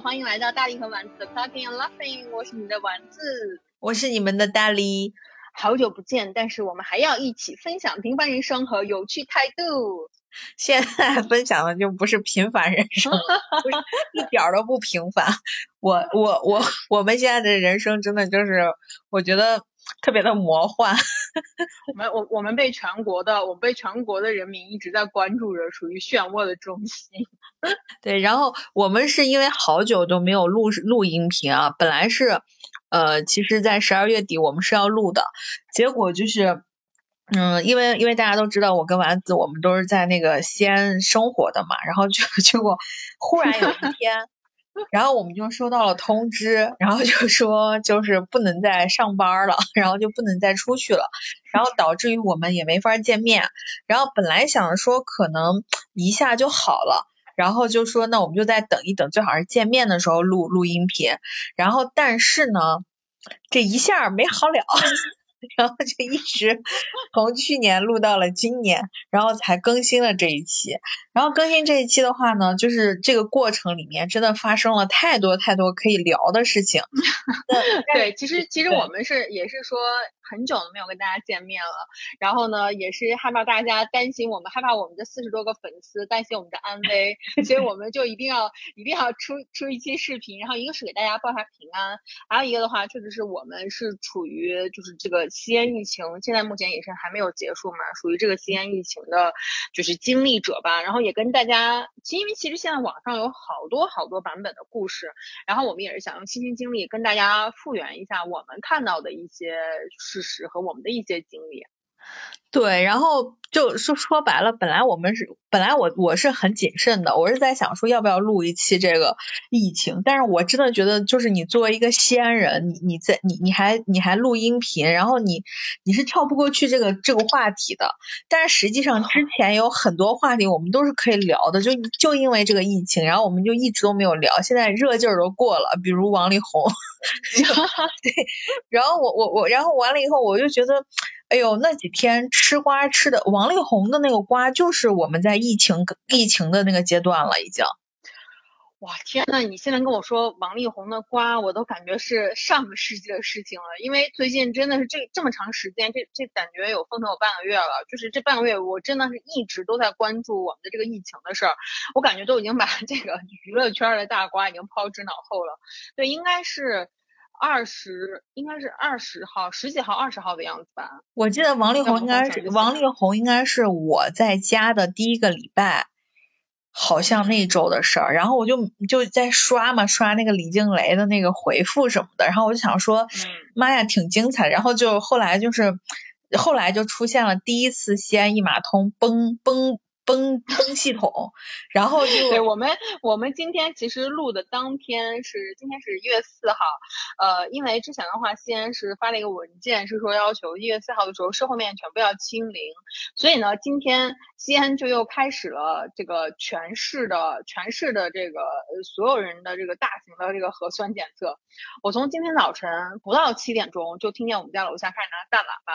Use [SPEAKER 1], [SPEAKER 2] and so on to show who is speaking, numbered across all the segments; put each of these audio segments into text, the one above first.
[SPEAKER 1] 好，欢迎来到大力和丸子的 Talking and Laughing，我是你的丸子，
[SPEAKER 2] 我是你们的大力，
[SPEAKER 1] 好久不见，但是我们还要一起分享平凡人生和有趣态度。
[SPEAKER 2] 现在分享的就不是平凡人生，一点都不平凡。我我我我们现在的人生真的就是，我觉得。特别的魔幻，
[SPEAKER 1] 我们我我们被全国的我们被全国的人民一直在关注着，属于漩涡的中心。
[SPEAKER 2] 对，然后我们是因为好久都没有录录音频啊，本来是呃，其实在十二月底我们是要录的，结果就是嗯，因为因为大家都知道我跟丸子我们都是在那个西安生活的嘛，然后就结果忽然有一天。然后我们就收到了通知，然后就说就是不能再上班了，然后就不能再出去了，然后导致于我们也没法见面。然后本来想说可能一下就好了，然后就说那我们就再等一等，最好是见面的时候录录音频。然后但是呢，这一下没好了。然后就一直从去年录到了今年，然后才更新了这一期。然后更新这一期的话呢，就是这个过程里面真的发生了太多太多可以聊的事情。
[SPEAKER 1] 对，其实其实我们是也是说。很久都没有跟大家见面了，然后呢，也是害怕大家担心我们，害怕我们的四十多个粉丝担心我们的安危，所以我们就一定要一定要出出一期视频，然后一个是给大家报下平安，还有一个的话，确实是我们是处于就是这个西安疫情，现在目前也是还没有结束嘛，属于这个西安疫情的就是经历者吧，然后也跟大家，因为其实现在网上有好多好多版本的故事，然后我们也是想用亲身经历跟大家复原一下我们看到的一些事。事实和我们的一些经历，
[SPEAKER 2] 对，然后就说说白了，本来我们是本来我我是很谨慎的，我是在想说要不要录一期这个疫情，但是我真的觉得就是你作为一个西安人，你你在你你还你还录音频，然后你你是跳不过去这个这个话题的，但是实际上之 前有很多话题我们都是可以聊的，就就因为这个疫情，然后我们就一直都没有聊，现在热劲儿都过了，比如王力宏。对，然后我我我，然后完了以后，我就觉得，哎呦，那几天吃瓜吃的，王力宏的那个瓜，就是我们在疫情疫情的那个阶段了，已经。
[SPEAKER 1] 哇天呐，你现在跟我说王力宏的瓜，我都感觉是上个世纪的事情了。因为最近真的是这这么长时间，这这感觉有风头有半个月了。就是这半个月，我真的是一直都在关注我们的这个疫情的事儿。我感觉都已经把这个娱乐圈的大瓜已经抛之脑后了。对，应该是二十，应该是二十号、十几号、二十号的样子吧。
[SPEAKER 2] 我记得王力宏应该是王力宏应该是我在家的第一个礼拜。好像那周的事儿，然后我就就在刷嘛，刷那个李静蕾的那个回复什么的，然后我就想说，妈呀，挺精彩。然后就后来就是，后来就出现了第一次西安一码通崩崩。崩崩系统，然后就
[SPEAKER 1] 对我们我们今天其实录的当天是今天是一月四号，呃，因为之前的话西安是发了一个文件，是说要求一月四号的时候社会面全部要清零，所以呢，今天西安就又开始了这个全市的全市的这个所有人的这个大型的这个核酸检测。我从今天早晨不到七点钟就听见我们家楼下开始拿大喇叭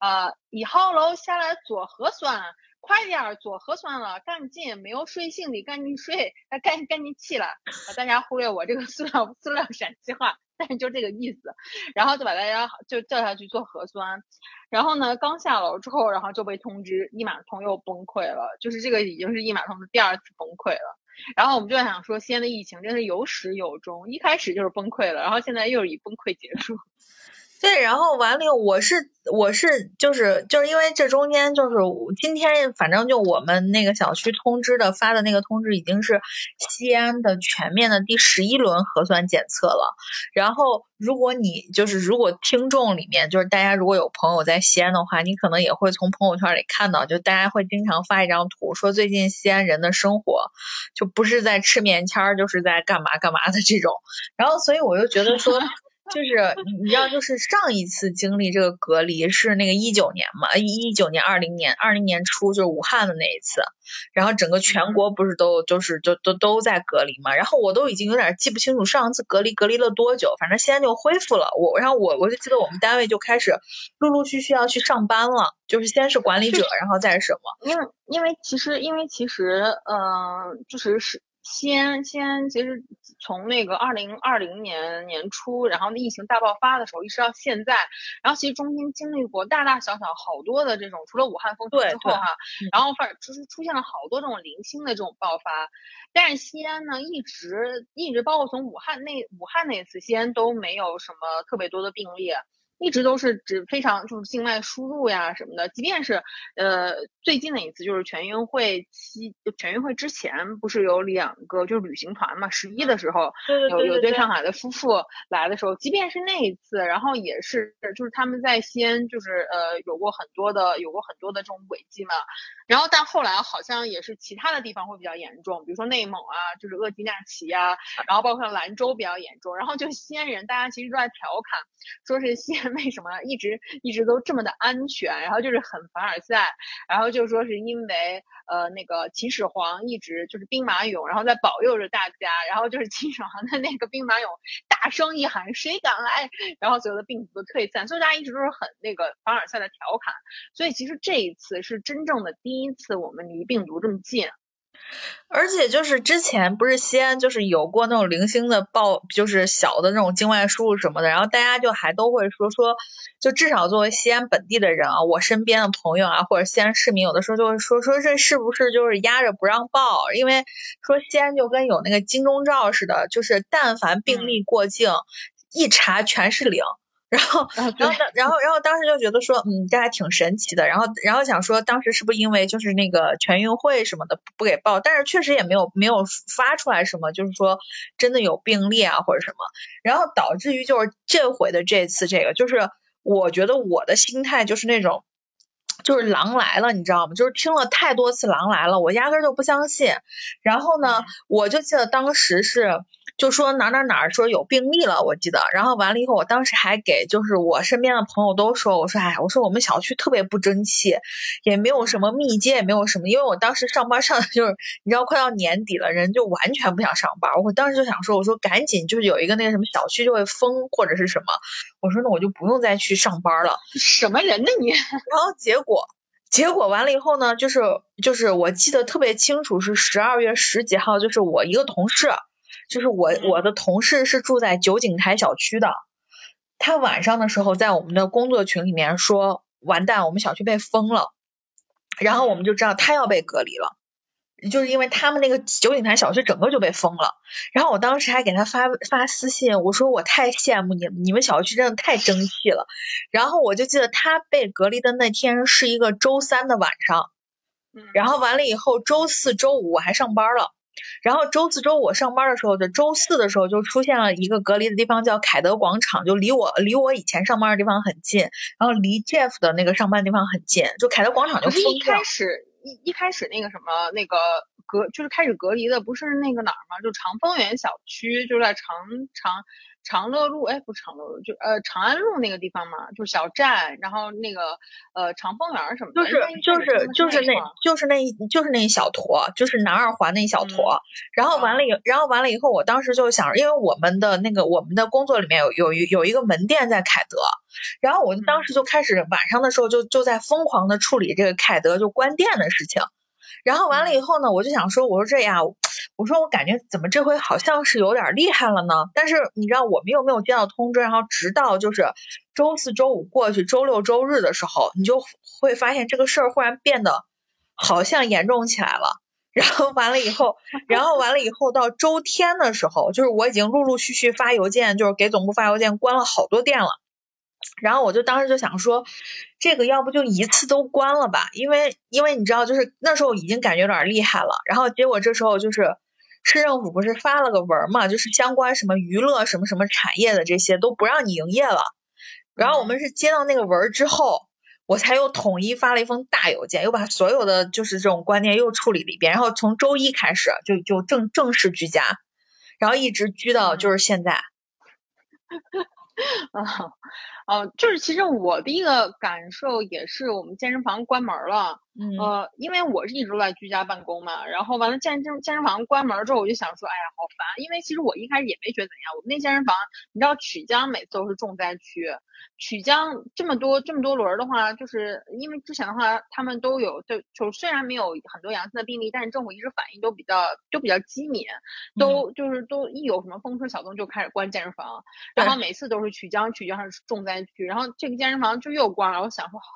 [SPEAKER 1] 喊，呃，一号楼下来做核酸。快点儿做核酸了，赶紧！没有睡醒的赶紧睡，赶赶赶紧起来！大家忽略我这个塑料塑料陕西话，但是就这个意思。然后就把大家就叫下去做核酸，然后呢，刚下楼之后，然后就被通知一码通又崩溃了，就是这个已经是一码通的第二次崩溃了。然后我们就在想说，西安的疫情真是有始有终，一开始就是崩溃了，然后现在又以崩溃结束。
[SPEAKER 2] 对，然后完了，我是我是就是就是因为这中间就是今天反正就我们那个小区通知的发的那个通知已经是西安的全面的第十一轮核酸检测了。然后如果你就是如果听众里面就是大家如果有朋友在西安的话，你可能也会从朋友圈里看到，就大家会经常发一张图，说最近西安人的生活就不是在吃棉签儿就是在干嘛干嘛的这种。然后所以我就觉得说。就是你知道，就是上一次经历这个隔离是那个一九年嘛，一九年、二零年、二零年初就是武汉的那一次，然后整个全国不是都就是就都都在隔离嘛，然后我都已经有点记不清楚上一次隔离隔离了多久，反正现在就恢复了。我然后我我就记得我们单位就开始陆陆续续要去上班了，就是先是管理者，然后再是什么？
[SPEAKER 1] 因为因为其实因为其实嗯，就是是。西安，西安其实从那个二零二零年年初，然后疫情大爆发的时候，一直到现在，然后其实中间经历过大大小小好多的这种，除了武汉封城之后哈，然后反就是出现了好多这种零星的这种爆发，但是西安呢，一直一直包括从武汉那武汉那次，西安都没有什么特别多的病例。一直都是指非常就是境外输入呀什么的，即便是呃最近的一次就是全运会期全运会之前不是有两个就是旅行团嘛，十一的时候有有对上海的夫妇来的时候，即便是那一次，然后也是就是他们在西安就是呃有过很多的有过很多的这种轨迹嘛。然后，但后来好像也是其他的地方会比较严重，比如说内蒙啊，就是额济纳旗啊，然后包括兰州比较严重。然后就西安人，大家其实都在调侃，说是西安为什么一直一直都这么的安全，然后就是很凡尔赛，然后就说是因为呃那个秦始皇一直就是兵马俑，然后在保佑着大家，然后就是秦始皇的那个兵马俑大声一喊谁敢来，然后所有的病毒都退散，所以大家一直都是很那个凡尔赛的调侃。所以其实这一次是真正的第。一次我们离病毒这么近，
[SPEAKER 2] 而且就是之前不是西安就是有过那种零星的报，就是小的那种境外输入什么的，然后大家就还都会说说，就至少作为西安本地的人啊，我身边的朋友啊，或者西安市民，有的时候就会说说这是不是就是压着不让报？因为说西安就跟有那个金钟罩似的，就是但凡病例过境，一查全是零。然后，然后，然后，然后当时就觉得说，嗯，这还挺神奇的。然后，然后想说，当时是不是因为就是那个全运会什么的不给报？但是确实也没有没有发出来什么，就是说真的有病例啊或者什么。然后导致于就是这回的这次这个，就是我觉得我的心态就是那种，就是狼来了，你知道吗？就是听了太多次狼来了，我压根就不相信。然后呢，我就记得当时是。就说哪哪哪说有病例了，我记得，然后完了以后，我当时还给就是我身边的朋友都说，我说哎，我说我们小区特别不争气，也没有什么密接，也没有什么，因为我当时上班上的就是你知道快到年底了，人就完全不想上班，我当时就想说，我说赶紧就是有一个那个什么小区就会封或者是什么，我说那我就不用再去上班了。
[SPEAKER 1] 什么人呢你？然
[SPEAKER 2] 后结果结果完了以后呢，就是就是我记得特别清楚是十二月十几号，就是我一个同事。就是我我的同事是住在九景台小区的，他晚上的时候在我们的工作群里面说完蛋，我们小区被封了，然后我们就知道他要被隔离了，就是因为他们那个九鼎台小区整个就被封了，然后我当时还给他发发私信，我说我太羡慕你们，你们小区真的太争气了，然后我就记得他被隔离的那天是一个周三的晚上，然后完了以后周四周五我还上班了。然后周四周五我上班的时候，就周四的时候就出现了一个隔离的地方，叫凯德广场，就离我离我以前上班的地方很近，然后离 Jeff 的那个上班地方很近，就凯德广场就封
[SPEAKER 1] 一开始一一开始那个什么那个隔就是开始隔离的不是那个哪儿吗？就长丰园小区，就在长长。长乐路，哎，不是长乐路，就呃长安路那个地方嘛，就是小站，然后那个呃长风园什么
[SPEAKER 2] 的，就是就是就是那，就是那就是那一小坨，就是南二环那一小坨。然后完了以，然后完了以后，我当时就想，因为我们的那个我们的工作里面有有有一个门店在凯德，然后我当时就开始晚上的时候就就在疯狂的处理这个凯德就关店的事情。然后完了以后呢，我就想说，我说这样，我说我感觉怎么这回好像是有点厉害了呢？但是你知道我们又没有接到通知，然后直到就是周四周五过去，周六周日的时候，你就会发现这个事儿忽然变得好像严重起来了。然后完了以后，然后完了以后到周天的时候，就是我已经陆陆续续发邮件，就是给总部发邮件，关了好多店了。然后我就当时就想说，这个要不就一次都关了吧，因为因为你知道，就是那时候已经感觉有点厉害了。然后结果这时候就是市政府不是发了个文嘛，就是相关什么娱乐什么什么产业的这些都不让你营业了。然后我们是接到那个文之后，我才又统一发了一封大邮件，又把所有的就是这种观念又处理了一遍。然后从周一开始就就正正式居家，然后一直居到就是现在。
[SPEAKER 1] 啊，哦，就是其实我第一个感受也是我们健身房关门了，
[SPEAKER 2] 嗯。
[SPEAKER 1] 呃，因为我是一直都在居家办公嘛，然后完了健身健身房关门之后，我就想说，哎呀，好烦，因为其实我一开始也没觉得怎样，我们那健身房，你知道曲江每次都是重灾区，曲江这么多这么多轮儿的话，就是因为之前的话，他们都有就就虽然没有很多阳性的病例，但是政府一直反应都比较都比较机敏，都就是都一有什么风吹草动就开始关健身房，然后每次都是曲江曲江是重灾然后这个健身房就又关了，我想说好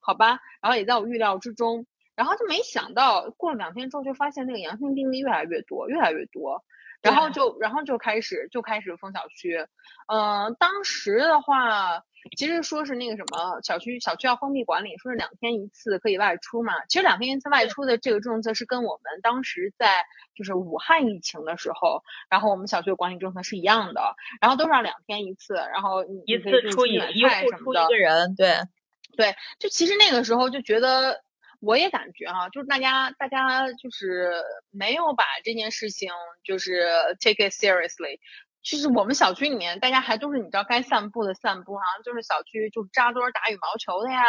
[SPEAKER 1] 好吧，然后也在我预料之中，然后就没想到过了两天之后就发现那个阳性病例越来越多，越来越多。然后就，然后就开始就开始封小区，嗯，当时的话，其实说是那个什么小区小区要封闭管理，说是两天一次可以外出嘛。其实两天一次外出的这个政策是跟我们当时在就是武汉疫情的时候，然后我们小区的管理政策是一样的，然后都是要两天一次，然后你
[SPEAKER 2] 一次出一一户出一个人，对
[SPEAKER 1] 对，就其实那个时候就觉得。我也感觉哈，就是大家大家就是没有把这件事情就是 take it seriously，就是我们小区里面大家还都是你知道该散步的散步哈，就是小区就是扎堆打羽毛球的呀，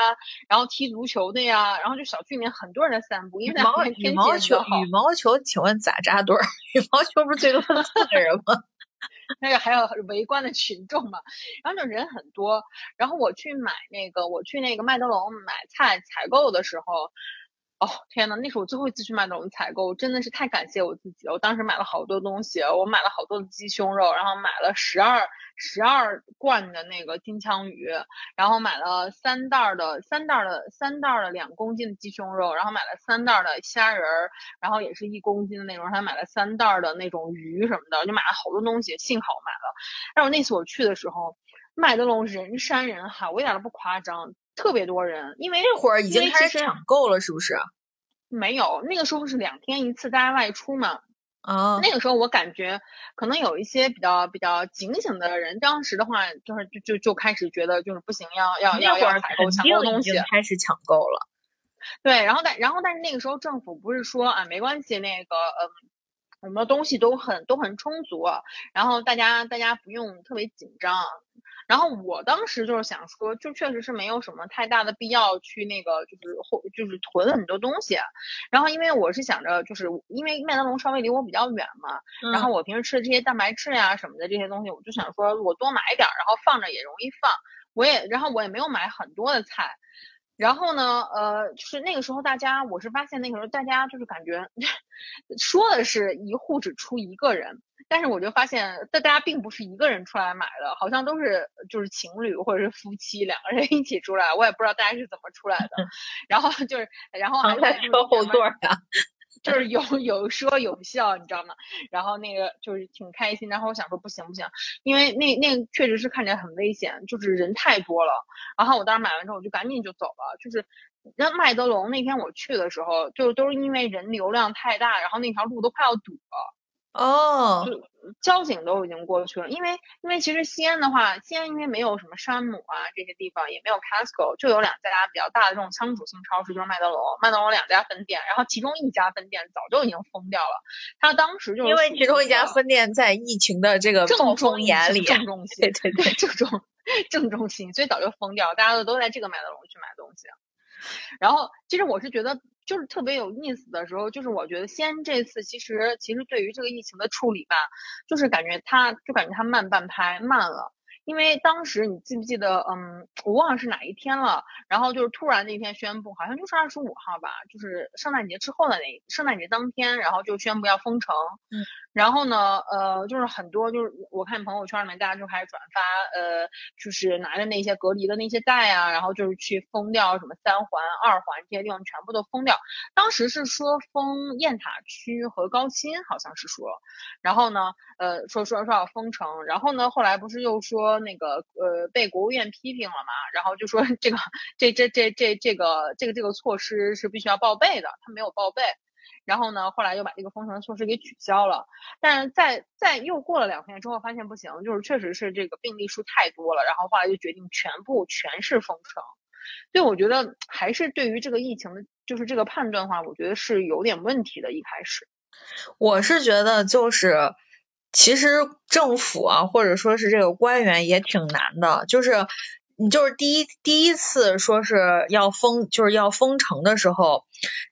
[SPEAKER 1] 然后踢足球的呀，然后就小区里面很多人在散步，因为
[SPEAKER 2] 毛羽毛球羽毛球，请问咋扎堆？羽毛球不是最多四个人吗？
[SPEAKER 1] 那个还有围观的群众嘛，然后就人很多。然后我去买那个，我去那个麦德龙买菜采购的时候，哦天呐，那是我最后一次去麦德龙采购，我真的是太感谢我自己了。我当时买了好多东西，我买了好多的鸡胸肉，然后买了十二十二罐的那个金枪鱼，然后买了三袋的三袋的三袋的两公斤的鸡胸肉，然后买了三袋的虾仁儿，然后也是一公斤的那种，还买了三袋的那种鱼什么的，就买了好多东西，幸好买了。但是那次我去的时候，麦德龙人山人海，我一点都不夸张。特别多人，因为
[SPEAKER 2] 那会儿已经开始抢购了，是不是？
[SPEAKER 1] 没有，那个时候是两天一次大家外出嘛。
[SPEAKER 2] 啊。
[SPEAKER 1] 那个时候我感觉可能有一些比较比较警醒的人，当时的话就是就就就开始觉得就是不行，要要要要采购抢购东西，
[SPEAKER 2] 开始抢购了。
[SPEAKER 1] 对，然后但然后但是那个时候政府不是说啊没关系，那个嗯，我们的东西都很都很充足，然后大家大家不用特别紧张。然后我当时就是想说，就确实是没有什么太大的必要去那个，就是后就是囤很多东西。然后因为我是想着，就是因为麦德龙稍微离我比较远嘛，然后我平时吃的这些蛋白质呀什么的这些东西，我就想说我多买点，然后放着也容易放。我也然后我也没有买很多的菜。然后呢，呃，就是那个时候大家，我是发现那个时候大家就是感觉 说的是一户只出一个人。但是我就发现，大家并不是一个人出来买的，好像都是就是情侣或者是夫妻两个人一起出来。我也不知道大家是怎么出来的。然后就是，然后
[SPEAKER 2] 还在车后座呀，
[SPEAKER 1] 就是有有说有笑，你知道吗？然后那个就是挺开心。然后我想说不行不行，因为那那确实是看起来很危险，就是人太多了。然后我当时买完之后，我就赶紧就走了。就是那麦德龙那天我去的时候，就都是因为人流量太大，然后那条路都快要堵了。
[SPEAKER 2] 哦，
[SPEAKER 1] 就交警都已经过去了，因为因为其实西安的话，西安因为没有什么山姆啊这些地方，也没有 Costco，就有两家比较大的这种仓储性超市，就是麦德龙，麦德龙两家分店，然后其中一家分店早就已经封掉了，他当时就是
[SPEAKER 2] 因为其中一家分店在疫情的这个
[SPEAKER 1] 正
[SPEAKER 2] 中眼里，
[SPEAKER 1] 正中心，
[SPEAKER 2] 对对对，
[SPEAKER 1] 正中正中心，所以早就封掉，大家都都在这个麦德龙去买东西。然后其实我是觉得。就是特别有意思的时候，就是我觉得西安这次其实其实对于这个疫情的处理吧，就是感觉他就感觉他慢半拍，慢了。因为当时你记不记得，嗯，我忘了是哪一天了，然后就是突然那天宣布，好像就是二十五号吧，就是圣诞节之后的那圣诞节当天，然后就宣布要封城。
[SPEAKER 2] 嗯。
[SPEAKER 1] 然后呢，呃，就是很多就是我看朋友圈里面大家就开始转发，呃，就是拿着那些隔离的那些袋啊，然后就是去封掉什么三环、二环这些地方全部都封掉。当时是说封雁塔区和高新，好像是说，然后呢，呃，说说说要封城，然后呢，后来不是又说那个呃被国务院批评了嘛，然后就说 这个这这这这这个这个这个措施是必须要报备的，他没有报备。然后呢，后来又把这个封城措施给取消了，但是在在又过了两天之后，发现不行，就是确实是这个病例数太多了，然后后来就决定全部全市封城。所以我觉得还是对于这个疫情的，就是这个判断的话，我觉得是有点问题的。一开始，
[SPEAKER 2] 我是觉得就是其实政府啊，或者说是这个官员也挺难的，就是你就是第一第一次说是要封，就是要封城的时候，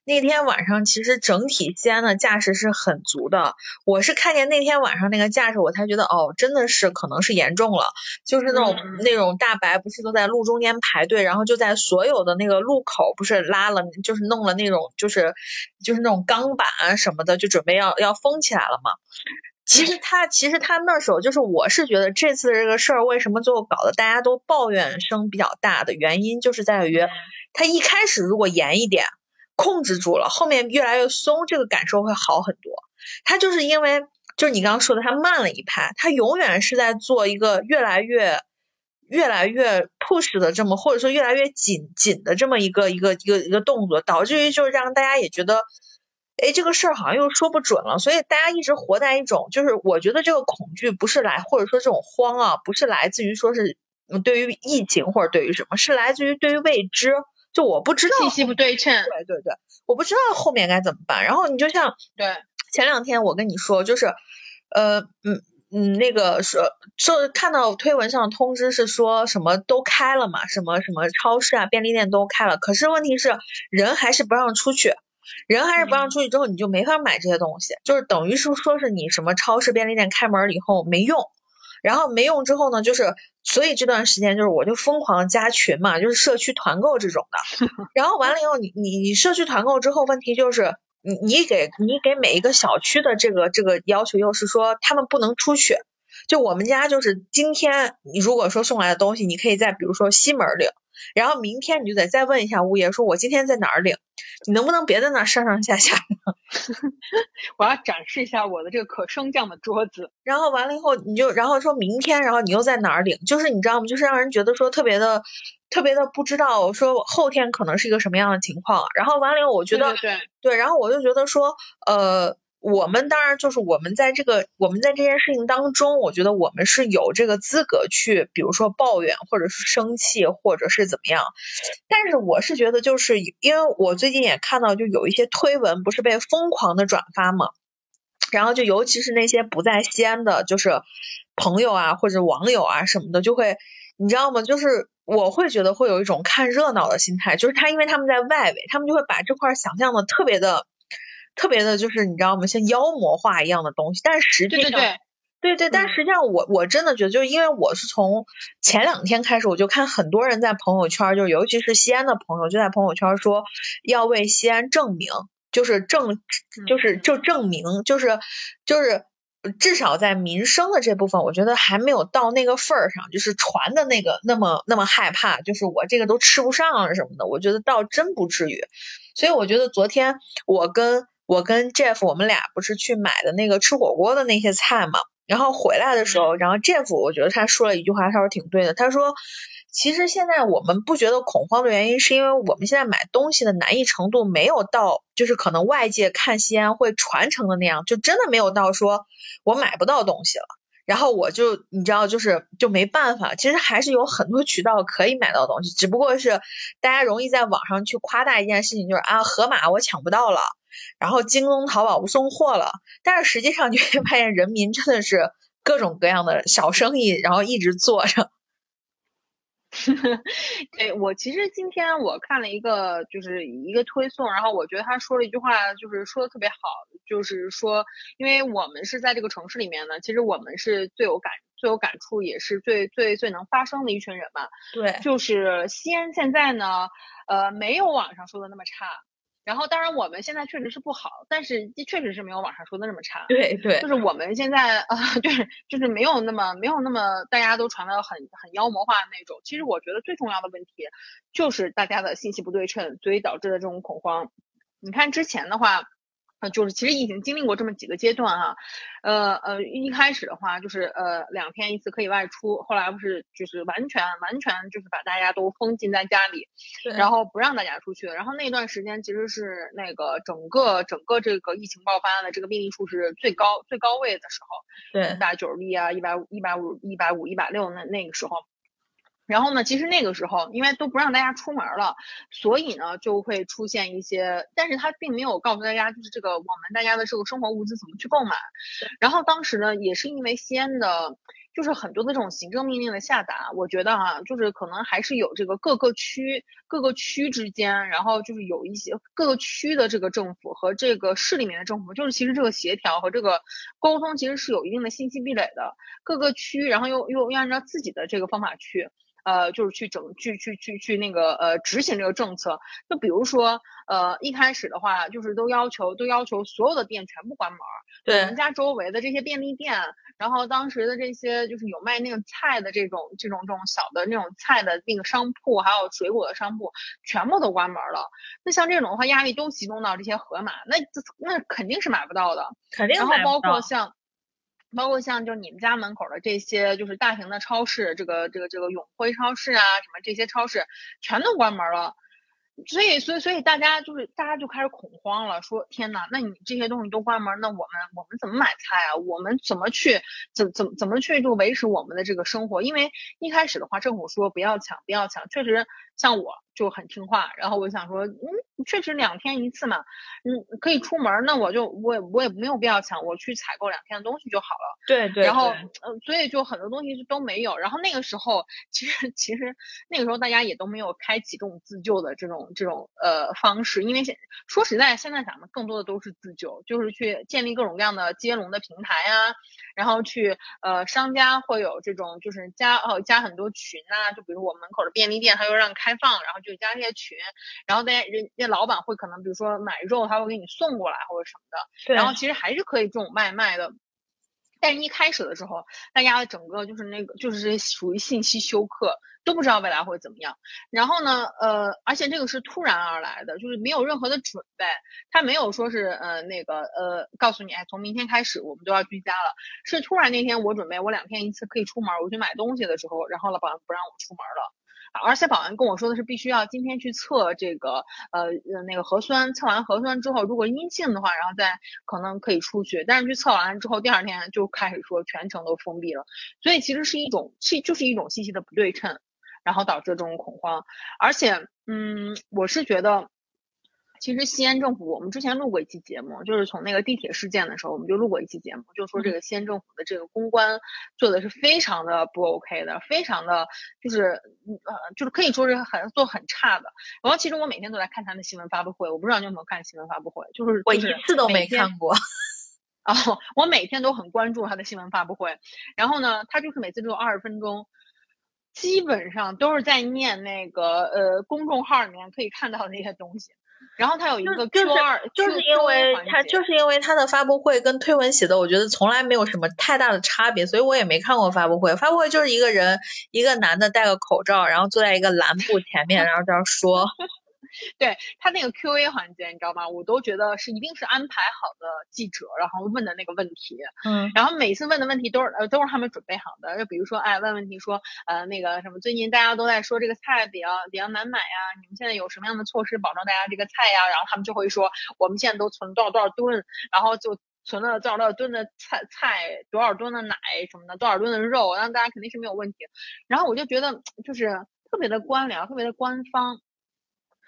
[SPEAKER 2] 那天晚上其实整体西安的架势是很足的。我是看见那天晚上那个架势，我才觉得哦，真的是可能是严重了，就是那种那种大白不是都在路中间排队，然后就在所有的那个路口不是拉了，就是弄了那种就是就是那种钢板啊什么的，就准备要要封起来了嘛。其实他，其实他那时候就是，我是觉得这次这个事儿为什么最后搞得大家都抱怨声比较大的原因，就是在于他一开始如果严一点，控制住了，后面越来越松，这个感受会好很多。他就是因为，就是你刚刚说的，他慢了一拍，他永远是在做一个越来越、越来越 push 的这么，或者说越来越紧紧的这么一个一个一个一个动作，导致于就是让大家也觉得。哎，这个事儿好像又说不准了，所以大家一直活在一种，就是我觉得这个恐惧不是来，或者说这种慌啊，不是来自于说是对于疫情或者对于什么，是来自于对于未知，就我不知道
[SPEAKER 1] 信息不对称，
[SPEAKER 2] 对对对，我不知道后面该怎么办。然后你就像
[SPEAKER 1] 对
[SPEAKER 2] 前两天我跟你说，就是呃嗯嗯那个说说看到推文上通知是说什么都开了嘛，什么什么超市啊便利店都开了，可是问题是人还是不让出去。人还是不让出去之后，你就没法买这些东西，就是等于是说是你什么超市、便利店开门了以后没用，然后没用之后呢，就是所以这段时间就是我就疯狂加群嘛，就是社区团购这种的，然后完了以后，你你你社区团购之后，问题就是你你给你给每一个小区的这个这个要求又是说他们不能出去，就我们家就是今天你如果说送来的东西，你可以在比如说西门领。然后明天你就得再问一下物业，说我今天在哪儿领，你能不能别在那上上下下？
[SPEAKER 1] 我要展示一下我的这个可升降的桌子。
[SPEAKER 2] 然后完了以后，你就然后说明天，然后你又在哪儿领？就是你知道吗？就是让人觉得说特别的、特别的不知道，说后天可能是一个什么样的情况。然后完了以后，我觉得
[SPEAKER 1] 对
[SPEAKER 2] 对，然后我就觉得说，呃。我们当然就是我们在这个我们在这件事情当中，我觉得我们是有这个资格去，比如说抱怨或者是生气或者是怎么样。但是我是觉得，就是因为我最近也看到，就有一些推文不是被疯狂的转发嘛，然后就尤其是那些不在西安的，就是朋友啊或者网友啊什么的，就会你知道吗？就是我会觉得会有一种看热闹的心态，就是他因为他们在外围，他们就会把这块想象的特别的。特别的，就是你知道吗？像妖魔化一样的东西，但是实际上，
[SPEAKER 1] 对对
[SPEAKER 2] 对对，但实际上我我真的觉得，就是因为我是从前两天开始，我就看很多人在朋友圈，就尤其是西安的朋友，就在朋友圈说要为西安证明，就是证，就是就证明，就是就是至少在民生的这部分，我觉得还没有到那个份儿上，就是传的那个那么那么害怕，就是我这个都吃不上什么的，我觉得倒真不至于。所以我觉得昨天我跟我跟 Jeff，我们俩不是去买的那个吃火锅的那些菜嘛，然后回来的时候，然后 Jeff 我觉得他说了一句话，他说挺对的，他说其实现在我们不觉得恐慌的原因，是因为我们现在买东西的难易程度没有到，就是可能外界看西安会传承的那样，就真的没有到说我买不到东西了。然后我就你知道，就是就没办法，其实还是有很多渠道可以买到东西，只不过是大家容易在网上去夸大一件事情，就是啊，盒马我抢不到了，然后京东、淘宝不送货了。但是实际上 你会发现，人民真的是各种各样的小生意，然后一直做着。
[SPEAKER 1] 对我其实今天我看了一个就是一个推送，然后我觉得他说了一句话，就是说的特别好，就是说，因为我们是在这个城市里面呢，其实我们是最有感、最有感触，也是最最最能发声的一群人嘛。
[SPEAKER 2] 对，
[SPEAKER 1] 就是西安现在呢，呃，没有网上说的那么差。然后，当然我们现在确实是不好，但是确实是没有网上说的那么差。
[SPEAKER 2] 对对，
[SPEAKER 1] 就是我们现在 啊，就是就是没有那么没有那么大家都传的很很妖魔化的那种。其实我觉得最重要的问题就是大家的信息不对称，所以导致的这种恐慌。你看之前的话。呃，就是其实已经经历过这么几个阶段哈，呃呃，一开始的话就是呃两天一次可以外出，后来不是就是完全完全就是把大家都封禁在家里，然后不让大家出去，然后那段时间其实是那个整个整个这个疫情爆发的这个病例数是最高最高位的时候，
[SPEAKER 2] 对，
[SPEAKER 1] 大概九十例啊，一百五一百五一百五一百六那那个时候。然后呢，其实那个时候因为都不让大家出门了，所以呢就会出现一些，但是他并没有告诉大家，就是这个我们大家的这个生活物资怎么去购买。然后当时呢，也是因为西安的，就是很多的这种行政命令的下达，我觉得哈，就是可能还是有这个各个区各个区之间，然后就是有一些各个区的这个政府和这个市里面的政府，就是其实这个协调和这个沟通其实是有一定的信息壁垒的。各个区，然后又又又按照自己的这个方法去。呃，就是去整去去去去那个呃执行这个政策，就比如说呃一开始的话，就是都要求都要求所有的店全部关门，
[SPEAKER 2] 对，
[SPEAKER 1] 我们家周围的这些便利店，然后当时的这些就是有卖那个菜的这种这种这种小的那种菜的那个商铺，还有水果的商铺，全部都关门了。那像这种的话，压力都集中到这些盒马，那那肯定是买不到的，
[SPEAKER 2] 肯定。
[SPEAKER 1] 然后包括像。包括像就你们家门口的这些，就是大型的超市，这个这个这个永辉超市啊，什么这些超市全都关门了。所以，所以，所以大家就是大家就开始恐慌了，说天呐，那你这些东西都关门，那我们我们怎么买菜啊？我们怎么去怎怎怎么去就维持我们的这个生活？因为一开始的话，政府说不要抢，不要抢，确实像我就很听话。然后我想说，嗯，确实两天一次嘛，嗯，可以出门，那我就我也我也没有必要抢，我去采购两天的东西就好了。
[SPEAKER 2] 对对。
[SPEAKER 1] 然后，嗯，所以就很多东西是都没有。然后那个时候，其实其实那个时候大家也都没有开启这种自救的这种。这种呃方式，因为现说实在，现在咱们更多的都是自救，就是去建立各种各样的接龙的平台啊，然后去呃商家会有这种就是加哦加很多群呐，就比如我门口的便利店，他又让开放，然后就加那些群，然后大家人家老板会可能比如说买肉，他会给你送过来或者什么的，然后其实还是可以这种外卖的。但是一开始的时候，大家的整个就是那个就是属于信息休克，都不知道未来会怎么样。然后呢，呃，而且这个是突然而来的，就是没有任何的准备，他没有说是呃那个呃告诉你，哎，从明天开始我们都要居家了。是突然那天我准备我两天一次可以出门，我去买东西的时候，然后老板不让我出门了。而且保安跟我说的是，必须要今天去测这个呃那个核酸，测完核酸之后，如果阴性的话，然后再可能可以出去。但是去测完之后，第二天就开始说全程都封闭了。所以其实是一种信，就是一种信息的不对称，然后导致这种恐慌。而且，嗯，我是觉得。其实西安政府，我们之前录过一期节目，就是从那个地铁事件的时候，我们就录过一期节目，就说这个西安政府的这个公关做的是非常的不 OK 的，非常的就是呃，就是可以说是很做很差的。然后其实我每天都在看他的新闻发布会，我不知道你有没有看新闻发布会，就是
[SPEAKER 2] 我一次都没看过。
[SPEAKER 1] 哦，我每天都很关注他的新闻发布会，然后呢，他就是每次只有二十分钟，基本上都是在念那个呃公众号里面可以看到的那些东西。然后他有一个 Q 二，
[SPEAKER 2] 就是因为他就是因为他的发布会跟推文写的，我觉得从来没有什么太大的差别，所以我也没看过发布会。发布会就是一个人，一个男的戴个口罩，然后坐在一个蓝布前面，然后这样说。
[SPEAKER 1] 对他那个 Q&A 环节，你知道吗？我都觉得是一定是安排好的记者，然后问的那个问题。
[SPEAKER 2] 嗯。
[SPEAKER 1] 然后每次问的问题都是呃都是他们准备好的，就比如说哎问问题说呃那个什么最近大家都在说这个菜比较比较难买呀，你们现在有什么样的措施保证大家这个菜呀？然后他们就会说我们现在都存多少多少吨，然后就存了多少多少吨的菜菜，多少吨的奶什么的，多少吨的肉，那大家肯定是没有问题。然后我就觉得就是特别的官僚，特别的官方。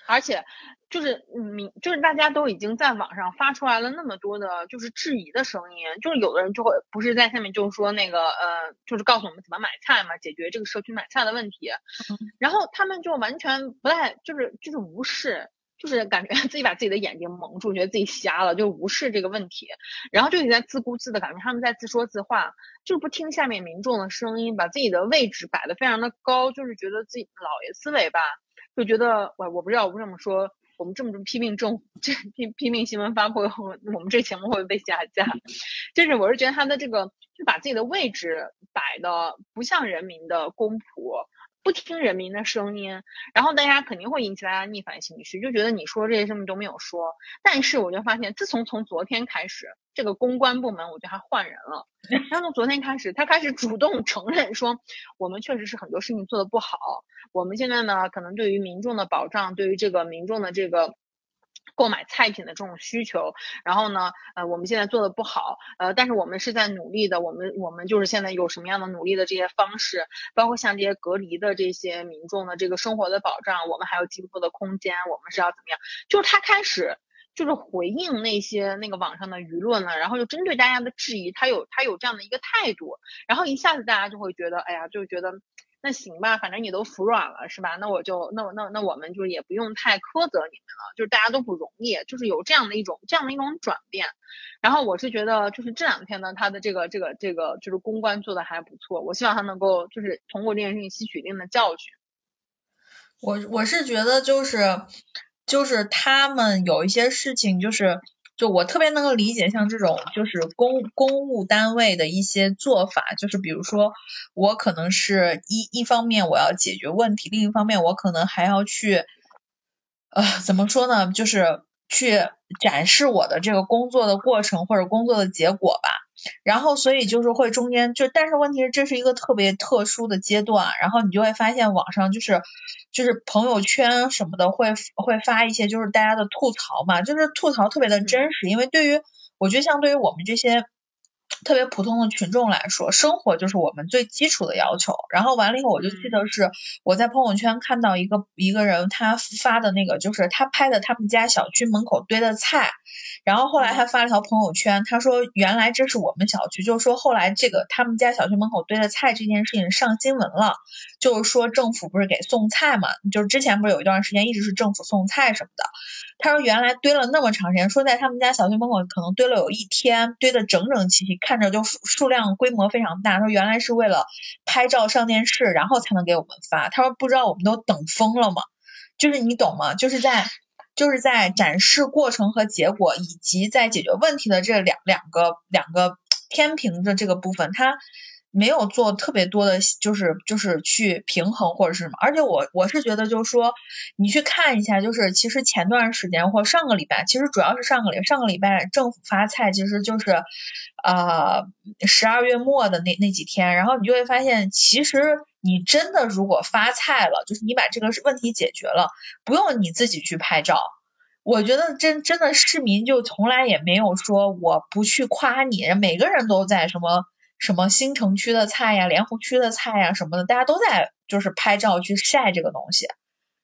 [SPEAKER 1] 而且，就是民，就是大家都已经在网上发出来了那么多的，就是质疑的声音，就是有的人就会不是在下面就是说那个，呃，就是告诉我们怎么买菜嘛，解决这个社区买菜的问题，然后他们就完全不太，就是就是无视，就是感觉 自己把自己的眼睛蒙住，觉得自己瞎了，就无视这个问题，然后就在自顾自的感觉他们在自说自话，就是不听下面民众的声音，把自己的位置摆的非常的高，就是觉得自己老爷思维吧。就觉得我我不知道我为什么说我们这么拼命政，这拼拼命新闻发布会，我们这节目会不会被下架？就是我是觉得他的这个就把自己的位置摆的不像人民的公仆。不听人民的声音，然后大家肯定会引起大家逆反情绪，就觉得你说这些什么都没有说。但是我就发现，自从从昨天开始，这个公关部门我觉得他换人了。然后从昨天开始，他开始主动承认说，我们确实是很多事情做的不好。我们现在呢，可能对于民众的保障，对于这个民众的这个购买菜品的这种需求，然后呢，呃，我们现在做的不好，呃，但是我们是在努力的，我们我们就是现在有什么样的努力的这些方式，包括像这些隔离的这些民众的这个生活的保障，我们还有进步的空间，我们是要怎么样？就是他开始就是回应那些那个网上的舆论了，然后就针对大家的质疑，他有他有这样的一个态度，然后一下子大家就会觉得，哎呀，就觉得。那行吧，反正你都服软了，是吧？那我就那那那我们就也不用太苛责你们了，就是大家都不容易，就是有这样的一种这样的一种转变。然后我是觉得，就是这两天呢，他的这个这个这个就是公关做的还不错，我希望他能够就是通过这件事情吸取一定的教训。
[SPEAKER 2] 我我是觉得就是就是他们有一些事情就是。就我特别能够理解，像这种就是公公务单位的一些做法，就是比如说我可能是一一方面我要解决问题，另一方面我可能还要去，呃，怎么说呢，就是去展示我的这个工作的过程或者工作的结果吧。然后所以就是会中间就，但是问题是这是一个特别特殊的阶段，然后你就会发现网上就是。就是朋友圈什么的会会发一些就是大家的吐槽嘛，就是吐槽特别的真实，因为对于我觉得像对于我们这些特别普通的群众来说，生活就是我们最基础的要求。然后完了以后，我就记得是我在朋友圈看到一个一个人他发的那个，就是他拍的他们家小区门口堆的菜。然后后来他发了条朋友圈，他说原来这是我们小区，就是说后来这个他们家小区门口堆的菜这件事情上新闻了，就是说政府不是给送菜嘛，就是之前不是有一段时间一直是政府送菜什么的。他说原来堆了那么长时间，说在他们家小区门口可能堆了有一天，堆的整整齐齐，看着就数量规模非常大。说原来是为了拍照上电视，然后才能给我们发。他说不知道我们都等疯了吗？就是你懂吗？就是在。就是在展示过程和结果，以及在解决问题的这两两个两个天平的这个部分，它没有做特别多的，就是就是去平衡或者是什么。而且我我是觉得，就是说你去看一下，就是其实前段时间或上个礼拜，其实主要是上个礼上个礼拜政府发菜，其实就是呃十二月末的那那几天，然后你就会发现，其实。你真的如果发菜了，就是你把这个问题解决了，不用你自己去拍照。我觉得真真的市民就从来也没有说我不去夸你，每个人都在什么什么新城区的菜呀、莲湖区的菜呀什么的，大家都在就是拍照去晒这个东西。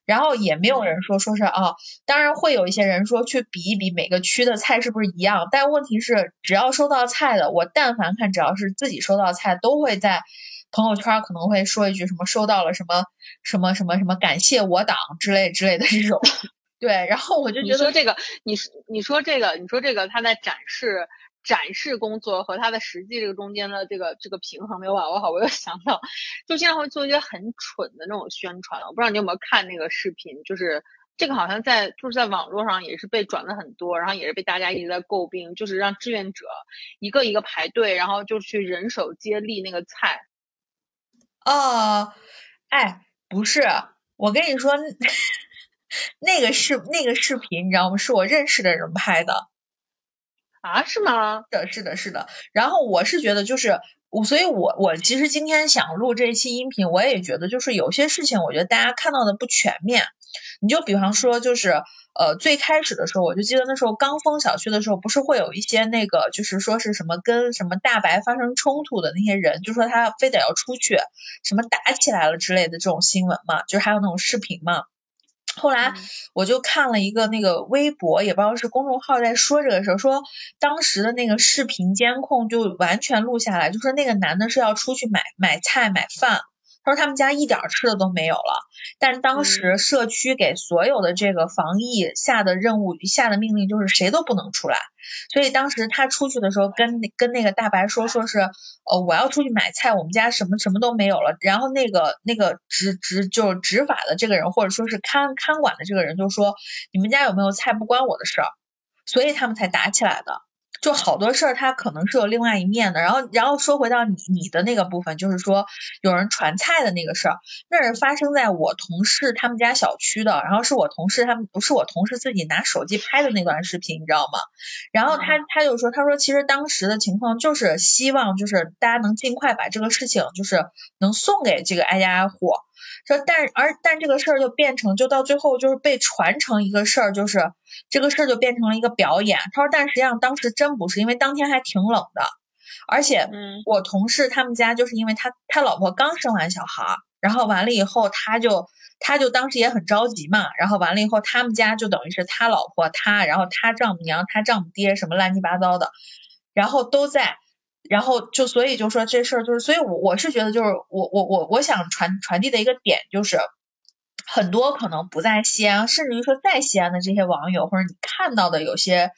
[SPEAKER 2] 然后也没有人说说是啊，当然会有一些人说去比一比每个区的菜是不是一样，但问题是只要收到菜的，我但凡看只要是自己收到菜，都会在。朋友圈可能会说一句什么收到了什么什么什么什么感谢我党之类之类的这种，对，然后我就觉得
[SPEAKER 1] 你说这个，你你说这个，你说这个他在展示展示工作和他的实际这个中间的这个这个平衡没有把握好，我又想到，就经常会做一些很蠢的那种宣传，我不知道你有没有看那个视频，就是这个好像在就是在网络上也是被转的很多，然后也是被大家一直在诟病，就是让志愿者一个一个排队，然后就去人手接力那个菜。
[SPEAKER 2] 哦，哎，不是，我跟你说，那个视那个视频，你知道吗？是我认识的人拍的。
[SPEAKER 1] 啊？是吗？
[SPEAKER 2] 是的，是的，是的。然后我是觉得，就是我，所以我我其实今天想录这一期音频，我也觉得，就是有些事情，我觉得大家看到的不全面。你就比方说，就是。呃，最开始的时候，我就记得那时候刚封小区的时候，不是会有一些那个，就是说是什么跟什么大白发生冲突的那些人，就说他非得要出去，什么打起来了之类的这种新闻嘛，就是还有那种视频嘛。后来我就看了一个那个微博，也不知道是公众号在说这个事儿，说当时的那个视频监控就完全录下来，就说那个男的是要出去买买菜买饭。他说他们家一点吃的都没有了，但是当时社区给所有的这个防疫下的任务下的命令就是谁都不能出来，所以当时他出去的时候跟跟那个大白说说是呃我要出去买菜，我们家什么什么都没有了，然后那个那个执执就是执法的这个人或者说是看看管的这个人就说你们家有没有菜不关我的事儿，所以他们才打起来的。就好多事儿，它可能是有另外一面的。然后，然后说回到你你的那个部分，就是说有人传菜的那个事儿，那是发生在我同事他们家小区的。然后是我同事他们不是我同事自己拿手机拍的那段视频，你知道吗？然后他他就说，他说其实当时的情况就是希望就是大家能尽快把这个事情就是能送给这个挨家挨户。说但而但这个事儿就变成就到最后就是被传成一个事儿，就是这个事儿就变成了一个表演。他说但实际上当时真不是，因为当天还挺冷的，而且
[SPEAKER 1] 嗯
[SPEAKER 2] 我同事他们家就是因为他他老婆刚生完小孩儿，然后完了以后他就他就当时也很着急嘛，然后完了以后他们家就等于是他老婆他，然后他丈母娘他丈母爹什么乱七八糟的，然后都在。然后就所以就说这事儿就是，所以我我是觉得就是我我我我想传传递的一个点就是，很多可能不在西安，甚至于说在西安的这些网友或者你看到的有些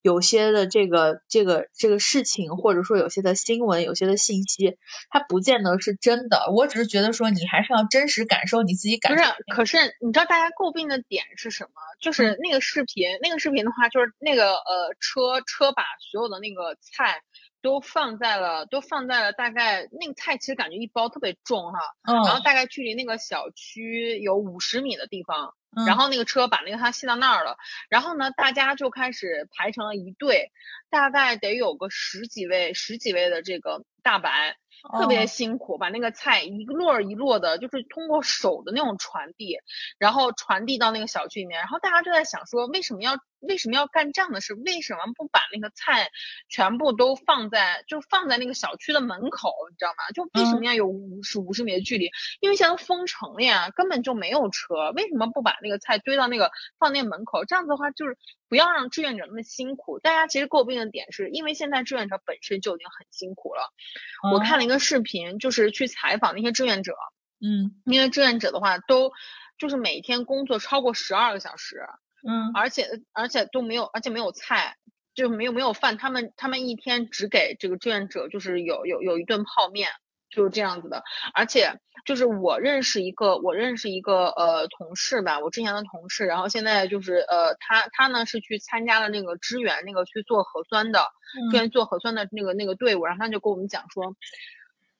[SPEAKER 2] 有些的这个这个这个事情，或者说有些的新闻、有些的信息，它不见得是真的。我只是觉得说你还是要真实感受你自己感受。
[SPEAKER 1] 不是，可是你知道大家诟病的点是什么？就是那个视频，那个视频的话，就是那个呃车车把所有的那个菜都放在了，都放在了大概那个菜其实感觉一包特别重哈，
[SPEAKER 2] 嗯，
[SPEAKER 1] 然后大概距离那个小区有五十米的地方，
[SPEAKER 2] 嗯。
[SPEAKER 1] 然后那个车把那个它卸到那儿了，然后呢，大家就开始排成了一队，大概得有个十几位、十几位的这个大白，特别
[SPEAKER 2] 哦
[SPEAKER 1] 辛苦，把那个菜一摞儿一摞的，就是通过手的那种传递，然后传递到那个小区里面，然后大家就在想说，为什么要为什么要干这样的事？为什么不把那个菜全部都放在就放在那个小区的门口，你知道吗？就为什么要有五十五十米的距离？因为现在都封城了呀，根本就没有车，为什么不把那个菜堆到那个放那个门口？这样子的话，就是不要让志愿者那么辛苦。大家其实诟病的点是因为现在志愿者本身就已经很辛苦了。我看了一个视频，就是去采访那些志愿者，
[SPEAKER 2] 嗯
[SPEAKER 1] 因为志愿者的话都就是每天工作超过十二个小时，
[SPEAKER 2] 嗯
[SPEAKER 1] 而且而且都没有，而且没有菜，就没有没有饭，他们他们一天只给这个志愿者就是有有有一顿泡面，就是这样子的。而且就是我认识一个我认识一个呃同事吧，我之前的同事，然后现在就是呃他他呢是去参加了那个支援那个去做核酸的，支援做核酸的那个那个队伍，然后他就跟我们讲说，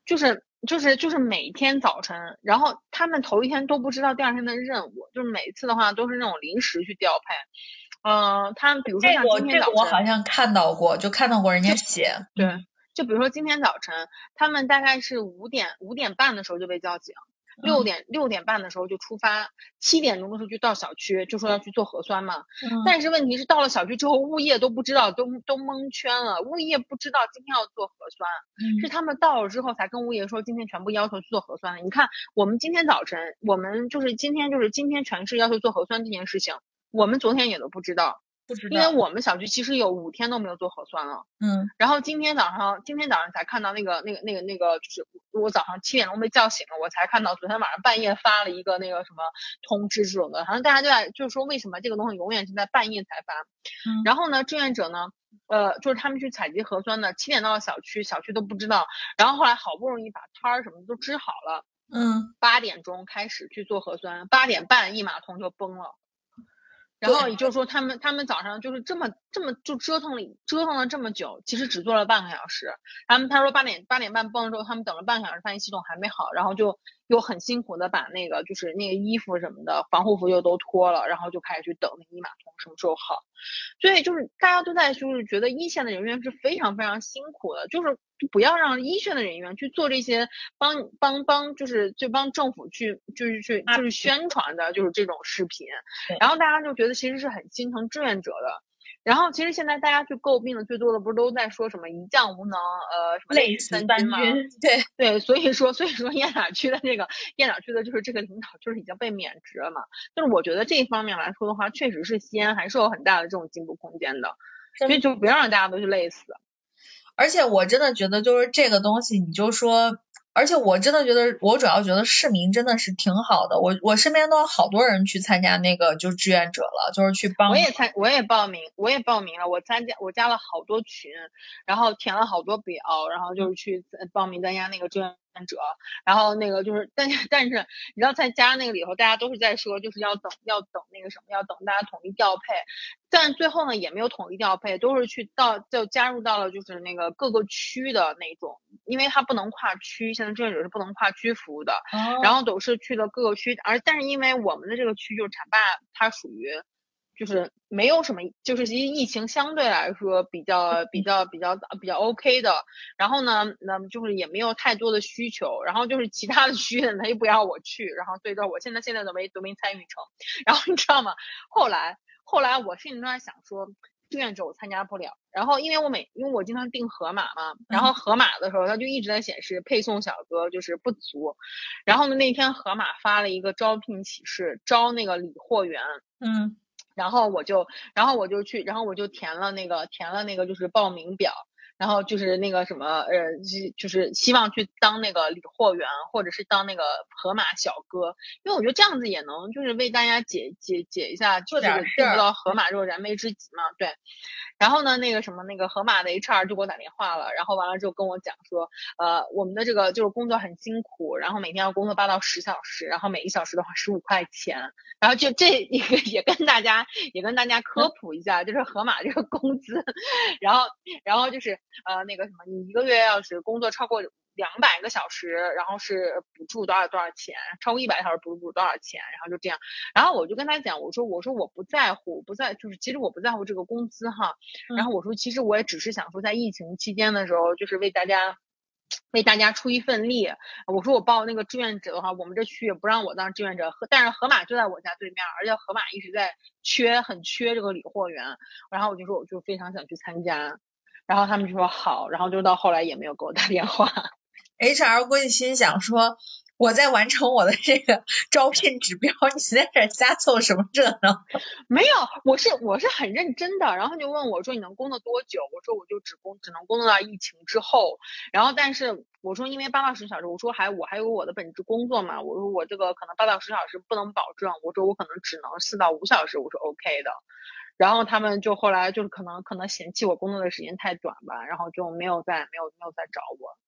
[SPEAKER 1] 就是就是就是每天早晨，然后他们头一天都不知道第二天的任务，就是每次的话都是那种临时去调配。嗯、他比如说
[SPEAKER 2] 这个
[SPEAKER 1] 像今天早
[SPEAKER 2] 这个我，好像看到过，就看到过人家写。
[SPEAKER 1] 对，就比如说今天早晨，他们大概是五点五点半的时候就被叫醒，六
[SPEAKER 2] 嗯
[SPEAKER 1] 点六点半的时候就出发，七点钟的时候就到小区，就说要去做核酸嘛。
[SPEAKER 2] 嗯
[SPEAKER 1] 但是问题是到了小区之后，物业都不知道，都都蒙圈了，物业不知道今天要做核酸，是
[SPEAKER 2] 嗯
[SPEAKER 1] 他们到了之后才跟物业说今天全部要求去做核酸的。你看，我们今天早晨，我们就是今天就是今天全市要求做核酸这件事情，我们昨天也都不知道，
[SPEAKER 2] 不知道。
[SPEAKER 1] 因为我们小区其实有五天都没有做核酸了。
[SPEAKER 2] 嗯
[SPEAKER 1] 然后今天早上，今天早上才看到那个那个那个那个，就是我早上七点钟被叫醒了，我才看到昨天晚上半夜发了一个那个什么通知这种的，好像大家就在就是说为什么这个东西永远是在半夜才发。
[SPEAKER 2] 嗯
[SPEAKER 1] 然后呢，志愿者呢，呃，就是他们去采集核酸的，七点到了小区，小区都不知道，然后后来好不容易把摊儿什么的都支好了，
[SPEAKER 2] 嗯
[SPEAKER 1] 八点钟开始去做核酸，八点半一码通就崩了。然后也就是说，他们他们早上就是这么这么就折腾了折腾了这么久，其实只做了半个小时。他们他说八点八点半崩了之后，他们等了半个小时，发现系统还没好，然后就又很辛苦的把那个就是那个衣服什么的防护服又都脱了，然后就开始去等那个一码通什么时候好。所以就是大家都在就是觉得一线的人员是非常非常辛苦的，就是不要让一线的人员去做这些帮帮帮就是就帮政府去就是去就是宣传的就是这种视频，然后大家就觉得其实是很心疼志愿者的。然后其实现在大家去诟病的最多的不是都在说什么一将无能，呃，什么
[SPEAKER 2] 累死三
[SPEAKER 1] 死三军吗？
[SPEAKER 2] 军。对，
[SPEAKER 1] 对，所以说，所以说雁塔区的这个雁塔区的就是这个领导就是已经被免职了嘛。就是我觉得这一方面来说的话，确实是西安还是有很大的这种进步空间的，所以就不要让大家都去累死。
[SPEAKER 2] 而且我真的觉得就是这个东西，你就说，而且我真的觉得，我主要觉得市民真的是挺好的。我我身边都有好多人去参加那个就是志愿者了，就是去帮。
[SPEAKER 1] 我也参，我也报名，我也报名了，我参加，我加了好多群，然后填了好多表，然后就是去呃报名参加那个志愿者，然后那个就是，但是但是你知道在加那个里头，大家都是在说就是要等要等那个什么，要等大家统一调配，但最后呢也没有统一调配，都是去到就加入到了就是那个各个区的那种，因为它不能跨区，现在志愿者是不能跨区服务的，
[SPEAKER 2] 哦，
[SPEAKER 1] 然后都是去了各个区，而但是因为我们的这个区就是浐灞，它属于就是没有什么，就是其实疫情相对来说比较比较比较比较 OK 的。然后呢，那么就是也没有太多的需求。然后就是其他的区呢，他又不要我去。然后所以说我现在现在都没都没参与成。然后你知道吗？后来后来我心里都在想说。志愿者我参加不了，然后因为我每因为我经常订盒马嘛，然后盒马的时候它就一直在显示配送小哥就是不足，然后呢那天盒马发了一个招聘启事，招那个理货员，
[SPEAKER 2] 嗯，
[SPEAKER 1] 然后我就然后我就去，然后我就填了那个填了那个就是报名表。然后就是那个什么，呃，就是希望去当那个理货员，或者是当那个盒马小哥，因为我觉得这样子也能就是为大家解解解一下，
[SPEAKER 2] 做点
[SPEAKER 1] 事儿。到盒马这种燃眉之急嘛，对。然后呢，那个什么，那个盒马的 HR 就给我打电话了，然后完了之后跟我讲说，呃，我们的这个就是工作很辛苦，然后每天要工作八到十小时，然后每一小时的话十五块钱，然后就这也也跟大家也跟大家科普一下，就是盒马这个工资，然后然后就是呃那个什么，你一个月要是工作超过。两百个小时，然后是补助多少多少钱，超过一百小时补助多少钱，然后就这样，然后我就跟他讲，我说我说我不在乎，不在就是其实我不在乎这个工资哈，然后我说其实我也只是想说在疫情期间的时候，就是为大家为大家出一份力，我说我报那个志愿者的话，我们这区也不让我当志愿者，但是河马就在我家对面，而且河马一直在缺很缺这个理货员，然后我就说我就非常想去参加，然后他们就说好，然后就到后来也没有给我打电话。
[SPEAKER 2] HR 估计心想说：“我在完成我的这个 招聘指标，你在这瞎凑什么热闹？”
[SPEAKER 1] 没有，我是我是很认真的。然后就问我说：“你能工作多久？”我说：“我就只工只能工作到疫情之后。”然后但是我说：“因为八到十小时，我说还我还有我的本职工作嘛。我说我这个可能八到十小时不能保证。我说我可能只能四到五小时。我说 OK 的。然后他们就后来就是可能可能嫌弃我工作的时间太短吧，然后就没有再没有没有再找我。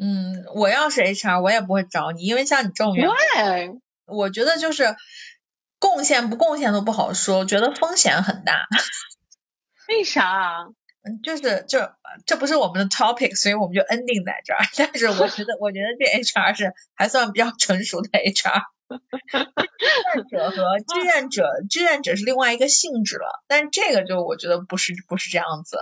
[SPEAKER 2] 嗯，我要是 HR，我也不会找你，因为像你这种员
[SPEAKER 1] 工，
[SPEAKER 2] 我觉得就是贡献不贡献都不好说，觉得风险很大。
[SPEAKER 1] 为啥？
[SPEAKER 2] 嗯，就是就这不是我们的 topic，所以我们就 ending 在这儿。但是我觉得，我觉得这 HR 是还算比较成熟的 HR。志愿者和 志愿者，志愿者是另外一个性质了，但这个就我觉得不是不是这样子。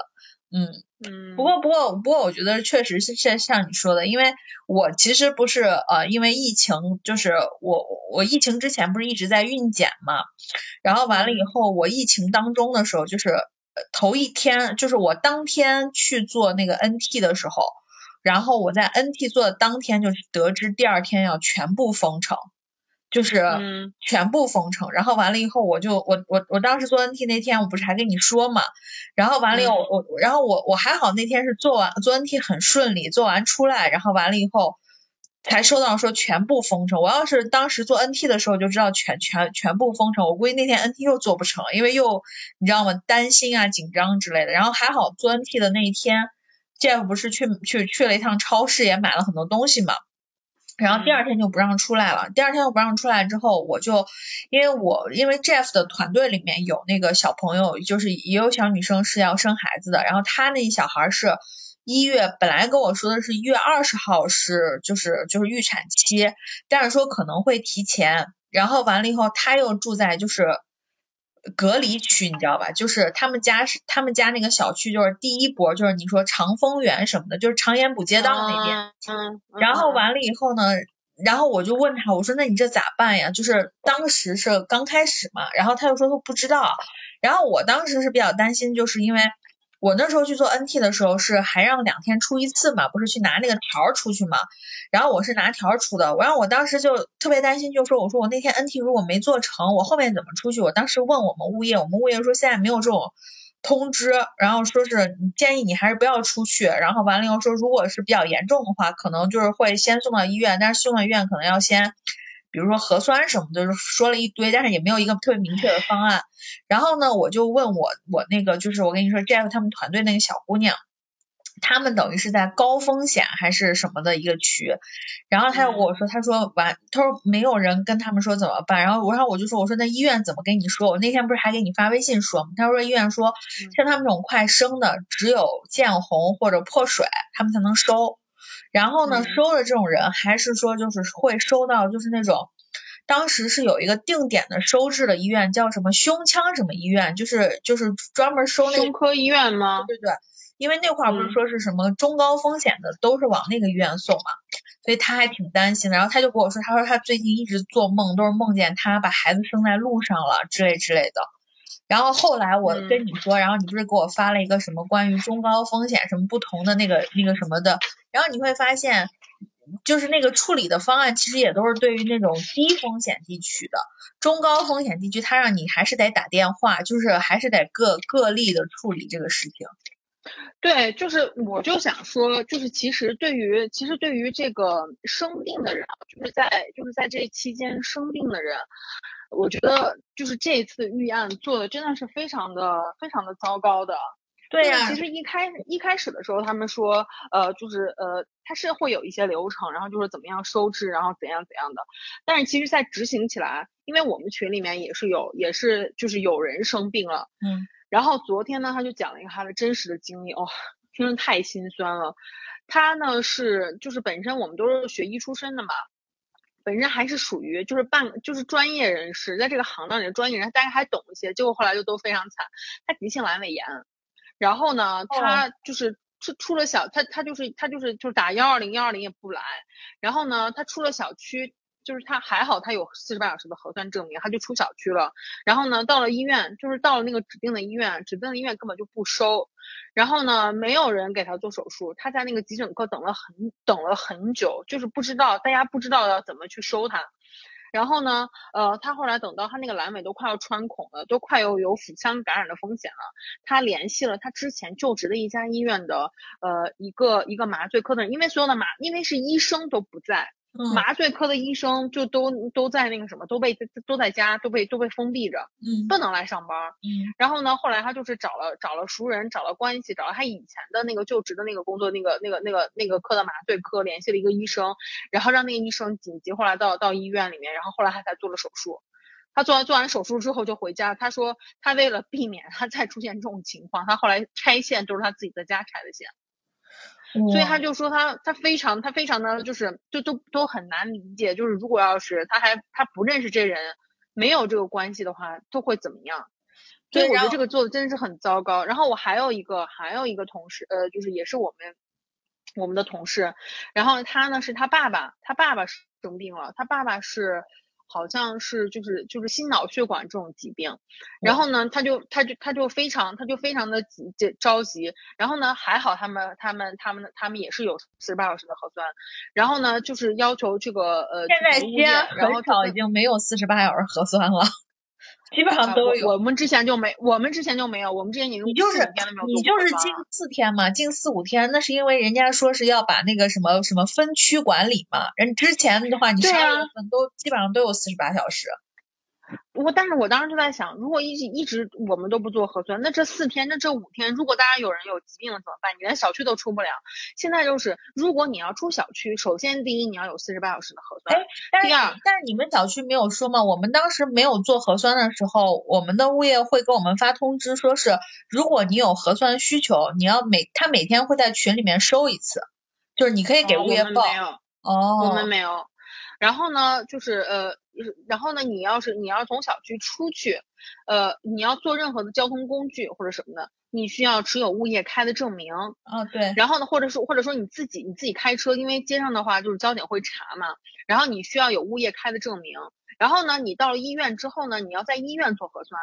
[SPEAKER 2] 嗯嗯，不过不过不过，我觉得确实是像像你说的，因为我其实不是呃，因为疫情，就是我我疫情之前不是一直在孕检嘛，然后完了以后，我疫情当中的时候，就是头一天，就是我当天去做那个 NT 的时候，然后我在 NT 做的当天，就是得知第二天要全部封城。就是全部封城，然后完了以后，我就我我我当时做 NT 那天，我不是还跟你说嘛，然后完了以后，我然后我我还好那天是做完做 NT 很顺利，做完出来，然后完了以后才收到说全部封城。我要是当时做 NT 的时候就知道全全全部封城，我估计那天 NT 又做不成，因为又你知道吗？担心啊，紧张之类的。然后还好做 NT 的那一天，Jeff 不是去去去了一趟超市，也买了很多东西嘛。然后第二天就不让出来了。第二天又不让出来之后，我就因为我因为 Jeff 的团队里面有那个小朋友，就是也有小女生是要生孩子的。然后他那小孩是一月，本来跟我说的是一月二十号是就是就是预产期，但是说可能会提前。然后完了以后，他又住在就是。隔离区你知道吧？就是他们家是他们家那个小区，就是第一波，就是你说长丰园什么的，就是长延补街道那边。嗯。然后完了以后呢，然后我就问他，我说那你这咋办呀？就是当时是刚开始嘛，然后他就说他不知道。然后我当时是比较担心，就是因为。我那时候去做 NT 的时候是还让两天出一次嘛，不是去拿那个条出去嘛，然后我是拿条出的，我让我当时就特别担心，就说我说我那天 NT 如果没做成，我后面怎么出去？我当时问我们物业，我们物业说现在没有这种通知，然后说是建议你还是不要出去，然后完了以后说如果是比较严重的话，可能就是会先送到医院，但是送到医院可能要先。比如说核酸什么的，就是说了一堆，但是也没有一个特别明确的方案。然后呢，我就问我我那个就是我跟你说，Jeff 他们团队那个小姑娘，他们等于是在高风险还是什么的一个区。然后他又跟我说，他说完，他说没有人跟他们说怎么办。然后我然后我就说，我说那医院怎么跟你说？我那天不是还给你发微信说吗？他说医院说，像他们这种快生的，只有见红或者破水，他们才能收。然后呢，收的这种人还是说就是会收到就是那种当时是有一个定点的收治的医院，叫什么胸腔什么医院，就是就是专门收那
[SPEAKER 1] 胸科医院吗？
[SPEAKER 2] 对对，因为那块儿不是说是什么中高风险的，都是往那个医院送嘛，所以他还挺担心的。然后他就跟我说，他说他最近一直做梦，都是梦见他把孩子生在路上了之类之类的。然后后来我跟你说，然后你不是给我发了一个什么关于中高风险什么不同的那个那个什么的，然后你会发现。就是那个处理的方案，其实也都是对于那种低风险地区的，中高风险地区，他让你还是得打电话，就是还是得个个例的处理这个事情。
[SPEAKER 1] 对，就是我就想说，就是其实对于其实对于这个生病的人，就是在就是在这期间生病的人，我觉得就是这次预案做的真的是非常的非常的糟糕的。
[SPEAKER 2] 对呀，
[SPEAKER 1] 其实一开一开始的时候，他们说，呃，就是呃，它是会有一些流程，然后就是怎么样收治，然后怎样怎样的。但是其实，在执行起来，因为我们群里面也是有，也是就是有人生病了，
[SPEAKER 2] 嗯。
[SPEAKER 1] 然后昨天呢，他就讲了一个他的真实的经历，哦，听着太心酸了。他呢是就是本身我们都是学医出身的嘛，本身还是属于就是半就是专业人士，在这个行当里的专业人，大家还懂一些，结果后来就都非常惨，他急性阑尾炎。然后呢，他就是出出了小，他他就是他就是就是打幺二零幺二零也不来。然后呢，他出了小区，就是他还好他有四十八小时的核酸证明，他就出小区了。然后呢，到了医院，就是到了那个指定的医院，指定的医院根本就不收。然后呢，没有人给他做手术，他在那个急诊科等了很等了很久，就是不知道大家不知道要怎么去收他。然后呢，呃，他后来等到他那个阑尾都快要穿孔了，都快有有腹腔感染的风险了，他联系了他之前就职的一家医院的呃一个一个麻醉科的人，因为所有的麻，因为是医生都不在。麻醉科的医生就都都在那个什么，都被都在家，都被都被封闭着，
[SPEAKER 2] 嗯，
[SPEAKER 1] 不能来上班，
[SPEAKER 2] 嗯。
[SPEAKER 1] 然后呢，后来他就是找了找了熟人，找了关系，找了他以前的那个就职的那个工作那个那个那个那个科的麻醉科，联系了一个医生，然后让那个医生紧急后来到到医院里面，然后后来他才做了手术。他做完做完手术之后就回家，他说他为了避免他再出现这种情况，他后来拆线都是他自己在家拆的线。所以他就说他他非常他非常的就是就都都很难理解，就是如果要是他还他不认识这人，没有这个关系的话，都会怎么样？所以我觉得这个做的真的是很糟糕。然后我还有一个还有一个同事，呃，就是也是我们我们的同事，然后他呢是他爸爸，他爸爸生病了，他爸爸是。好像是就是就是心脑血管这种疾病，然后呢，他就他就他就非常他就非常的急着急，然后呢，还好他们他们他们他们也是有四十八小时的核酸，然后呢，就是要求这个呃，
[SPEAKER 2] 现在西安很少已经没有四十八小时核酸了。基本上都有，
[SPEAKER 1] 我们之前就没，我们之前就没有，我们之前已经
[SPEAKER 2] 你就是你就是近四天嘛，近四五天，那是因为人家说是要把那个什么什么分区管理嘛，人之前的话你十二月份都基本上都有四十八小时。
[SPEAKER 1] 我但是我当时就在想，如果一直一直我们都不做核酸，那这四天，那这五天，如果大家有人有疾病了怎么办？你连小区都出不了。现在就是，如果你要出小区，首先第一你要有四十八小时的核酸。哎，第二，
[SPEAKER 2] 但是你们小区没有说吗？我们当时没有做核酸的时候，我们的物业会给我们发通知，说是如果你有核酸需求，你要每他每天会在群里面收一次，就是你可以给物业报。
[SPEAKER 1] 哦，我们没有。然后呢，就是呃，然后呢，你要是你要从小区出去，呃，你要坐任何的交通工具或者什么的，你需要持有物业开的证明。
[SPEAKER 2] 啊，对。
[SPEAKER 1] 然后呢，或者说或者说你自己你自己开车，因为街上的话就是交警会查嘛，然后你需要有物业开的证明。然后呢，你到了医院之后呢，你要在医院做核酸。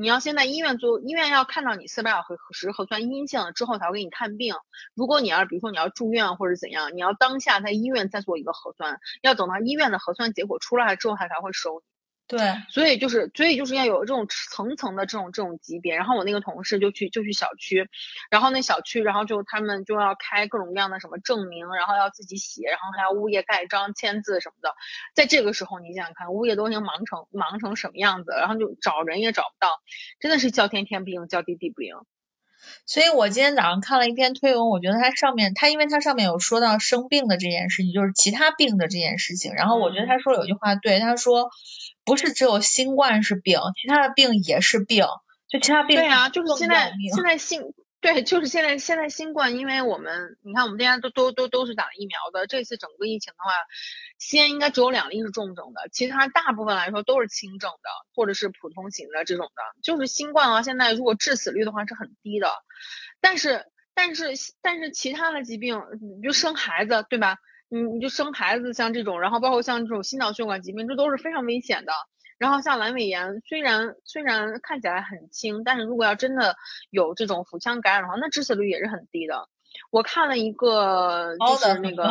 [SPEAKER 1] 你要先在医院做，医院要看到你四百小时核酸阴性了之后才会给你看病。如果你要比如说你要住院或者怎样，你要当下在医院再做一个核酸，要等到医院的核酸结果出来之后，他才会收你。
[SPEAKER 2] 对，
[SPEAKER 1] 所以就是，所以就是要有这种层层的这种这种级别。然后我那个同事就去就去小区，然后那小区，然后就他们就要开各种各样的什么证明，然后要自己写，然后还要物业盖章签字什么的。在这个时候，你想想看，物业都已经忙成忙成什么样子，然后就找人也找不到，真的是叫天天不应，叫地地不灵。
[SPEAKER 2] 所以我今天早上看了一篇推文，我觉得它上面它因为它上面有说到生病的这件事情，就是其他病的这件事情，然后我觉得他说有句话对，他说。不是只有新冠是病，其他的病也是病，就其他病
[SPEAKER 1] 对啊，就是现在现在新对，就是现在现在新冠，因为我们你看我们大家都都都都是打了疫苗的，这次整个疫情的话，西安应该只有两例是重症的，其他大部分来说都是轻症的或者是普通型的这种的。就是新冠啊，现在如果致死率的话是很低的，但是但是但是其他的疾病，你就生孩子对吧？你你就生孩子像这种，然后包括像这种心脑血管疾病，这都是非常危险的。然后像阑尾炎，虽然虽然看起来很轻，但是如果要真的有这种腹腔感染的话，那致死率也是很低的。我看了一个就是那个，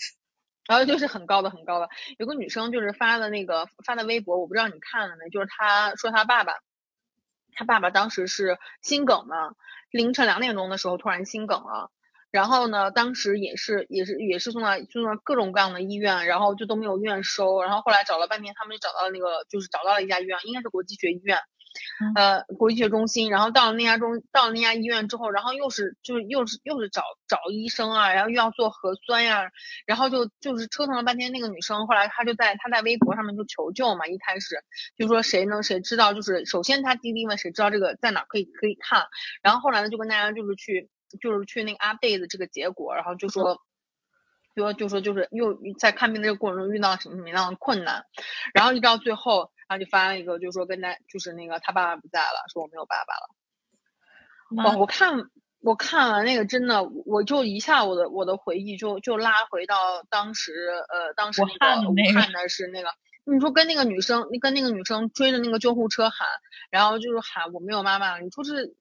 [SPEAKER 1] 然后就是很高的很高的，有个女生就是发的那个发的微博，我不知道你看了没，就是她说她爸爸，她爸爸当时是心梗嘛，凌晨两点钟的时候突然心梗了。然后呢，当时也是也是也是送到送到各种各样的医院，然后就都没有院收。然后后来找了半天，他们就找到了那个，就是找到了一家医院，应该是国际学医院，呃，国际学中心。然后到了那家中，到了那家医院之后，然后又是就是又是又是找找医生啊，然后又要做核酸呀，然后就就是折腾了半天。那个女生后来她就在她在微博上面就求救嘛，一开始就说谁能谁知道，就是首先她第一问谁知道这个在哪可以可以看，然后后来呢就跟大家就是去。就是去那个 update 的这个结果，然后就说，就说就说就是又在看病的这个过程中遇到什么什么样的困难，然后一直到最后，然后就发了一个，就是说跟他就是那个他爸爸不在了，说我没有爸爸了。哦，我看我看完那个真的，我就一下我的我的回忆就就拉回到当时呃当时那个武汉的是那个，你说跟那个女生，你跟那个女生追着那个救护车喊，然后就是喊我没有妈妈了，你说是。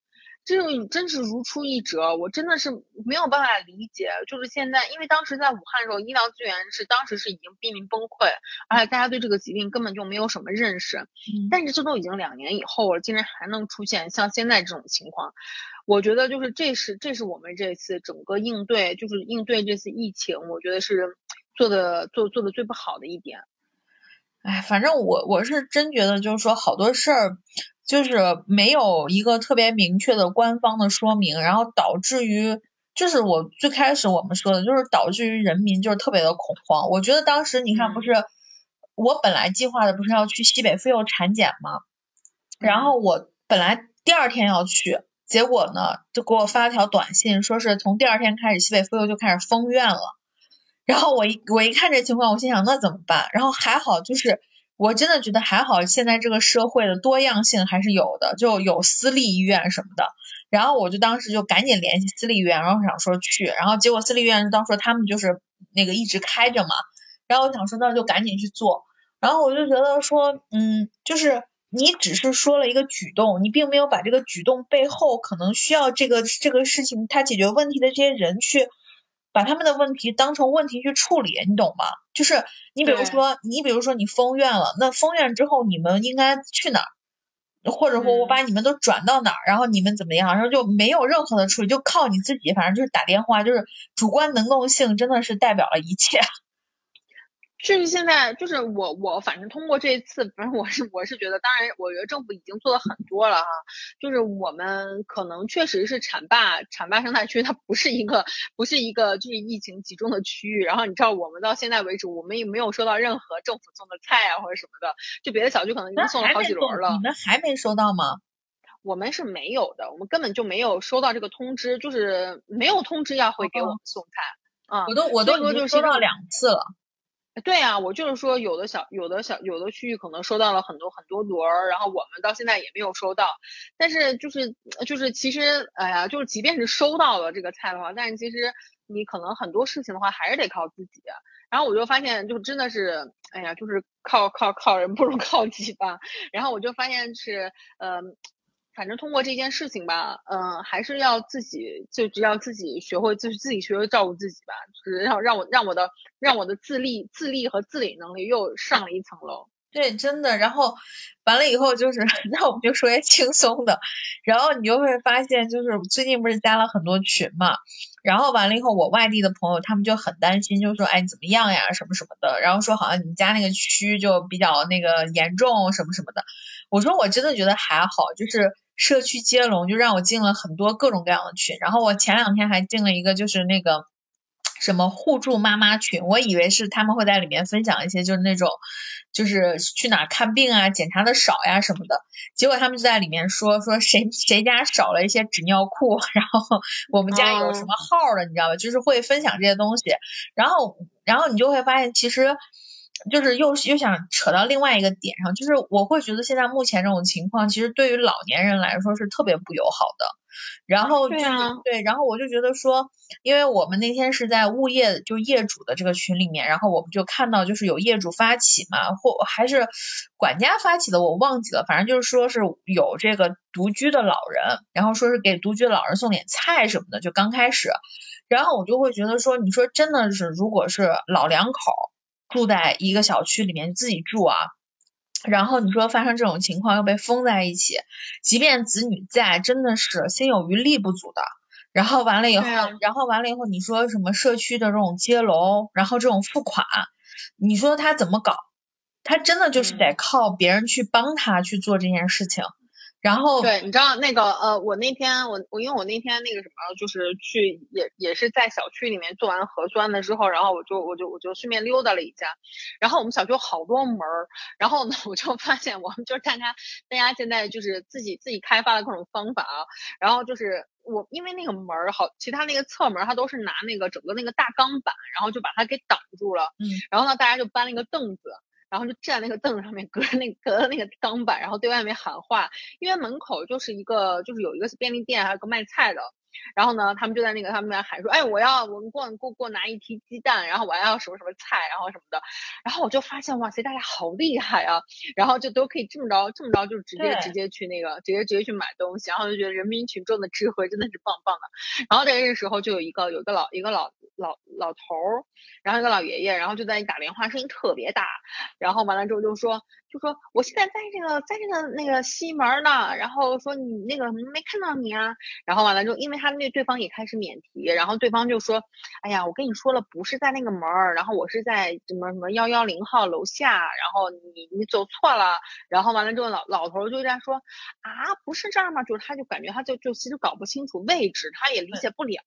[SPEAKER 1] 这种真是如出一辙，我真的是没有办法理解。就是现在，因为当时在武汉的时候，医疗资源是当时是已经濒临崩溃，而且大家对这个疾病根本就没有什么认识。但是这都已经两年以后了，竟然还能出现像现在这种情况，我觉得就是这是这是我们这次整个应对，就是应对这次疫情，我觉得是做的做做的最不好的一点。
[SPEAKER 2] 哎，反正我我是真觉得，就是说好多事儿。就是没有一个特别明确的官方的说明，然后导致于，就是我最开始我们说的，就是导致于人民就是特别的恐慌。我觉得当时你看不是，我本来计划的不是要去西北妇幼产检吗？然后我本来第二天要去，结果呢就给我发了条短信，说是从第二天开始西北妇幼就开始封院了。然后我一我一看这情况，我心想那怎么办？然后还好就是。我真的觉得还好，现在这个社会的多样性还是有的，就有私立医院什么的。然后我就当时就赶紧联系私立医院，然后想说去，然后结果私立医院当时他们就是那个一直开着嘛。然后我想说那就赶紧去做。然后我就觉得说，嗯，就是你只是说了一个举动，你并没有把这个举动背后可能需要这个这个事情他解决问题的这些人去。把他们的问题当成问题去处理，你懂吗？就是你比如说，你比如说你封院了，那封院之后你们应该去哪儿？或者说我把你们都转到哪儿，然后你们怎么样？然后就没有任何的处理，就靠你自己，反正就是打电话，就是主观能动性真的是代表了一切。
[SPEAKER 1] 就是现在，就是我我反正通过这一次，反正我是我是觉得，当然我觉得政府已经做了很多了哈。就是我们可能确实是浐灞浐灞生态区，它不是一个不是一个就是疫情集中的区域。然后你知道，我们到现在为止，我们也没有收到任何政府送的菜啊或者什么的。就别的小区可能已经送了好几轮了。
[SPEAKER 2] 你们还没收到吗？
[SPEAKER 1] 我们是没有的，我们根本就没有收到这个通知，就是没有通知要会给我们送菜。啊，
[SPEAKER 2] 我都我都已经收到两次了。
[SPEAKER 1] 对啊，我就是说，有的小、有的小、有的区域可能收到了很多很多轮儿，然后我们到现在也没有收到。但是就是就是，其实哎呀，就是即便是收到了这个菜的话，但是其实你可能很多事情的话还是得靠自己。然后我就发现，就真的是，哎呀，就是靠靠靠人不如靠己吧。然后我就发现是，嗯。反正通过这件事情吧，嗯，还是要自己，就只要自己学会，就是自己学会照顾自己吧，就是让让我让我的让我的自立自立和自理能力又上了一层楼。
[SPEAKER 2] 对，真的。然后完了以后就是，那我们就说些轻松的。然后你就会发现，就是最近不是加了很多群嘛，然后完了以后，我外地的朋友他们就很担心，就说哎怎么样呀，什么什么的。然后说好像你们家那个区就比较那个严重什么什么的。我说我真的觉得还好，就是。社区接龙就让我进了很多各种各样的群，然后我前两天还进了一个，就是那个什么互助妈妈群，我以为是他们会在里面分享一些就是那种就是去哪看病啊，检查的少呀什么的。结果他们就在里面说说谁谁家少了一些纸尿裤，然后 我们家有什么号的，你知道吧？就是会分享这些东西。然后然后你就会发现，其实就是又又想扯到另外一个点上，就是我会觉得现在目前这种情况，其实对于老年人来说是特别不友好的。然后
[SPEAKER 1] 对
[SPEAKER 2] 啊，对，然后我就觉得说，因为我们那天是在物业就业主的这个群里面，然后我们就看到就是有业主发起嘛，或还是管家发起的，我忘记了，反正就是说是有这个独居的老人，然后说是给独居的老人送点菜什么的，就刚开始，然后我就会觉得说，你说真的是，如果是老两口住在一个小区里面自己住啊。然后你说发生这种情况又被封在一起，即便子女在，真的是心有余力不足的。然后完了以后，然后完了以后，你说什么社区的这种接龙，然后这种付款，你说他怎么搞？他真的就是得靠别人去帮他去做这件事情。然后
[SPEAKER 1] 对，你知道那个呃，我那天我我因为我那天那个什么，就是去也也是在小区里面做完核酸了之后，然后我就我就我就顺便溜达了一下，然后我们小区有好多门儿，然后呢我就发现我们就是大家大家现在就是自己自己开发的各种方法啊，然后就是我因为那个门儿好，其他那个侧门它都是拿那个整个那个大钢板，然后就把它给挡住了，
[SPEAKER 2] 嗯，
[SPEAKER 1] 然后呢大家就搬了一个凳子。然后就站那个凳子上面，隔着那隔着那个钢板，然后对外面喊话。因为门口就是一个，就是有一个便利店，还有个卖菜的。然后呢，他们就在那个他们那喊说，哎，我要我们给我给我拿一提鸡蛋，然后我还要什么什么菜，然后什么的。然后我就发现，哇塞，大家好厉害啊！然后就都可以这么着这么着，就直接直接去那个直接直接去买东西。然后就觉得人民群众的智慧真的是棒棒的。然后在这个时候，就有一个有一个老一个老老老头儿，然后一个老爷爷，然后就在那打电话，声音特别大。然后完了之后就说。就说我现在在这个在这个那个西门呢，然后说你那个没看到你啊，然后完了之后，因为他那对方也开始免提，然后对方就说，哎呀，我跟你说了，不是在那个门儿，然后我是在什么什么幺幺零号楼下，然后你你走错了，然后完了之后老老头就在说，啊，不是这儿吗？就是他就感觉他就就其实搞不清楚位置，他也理解不了。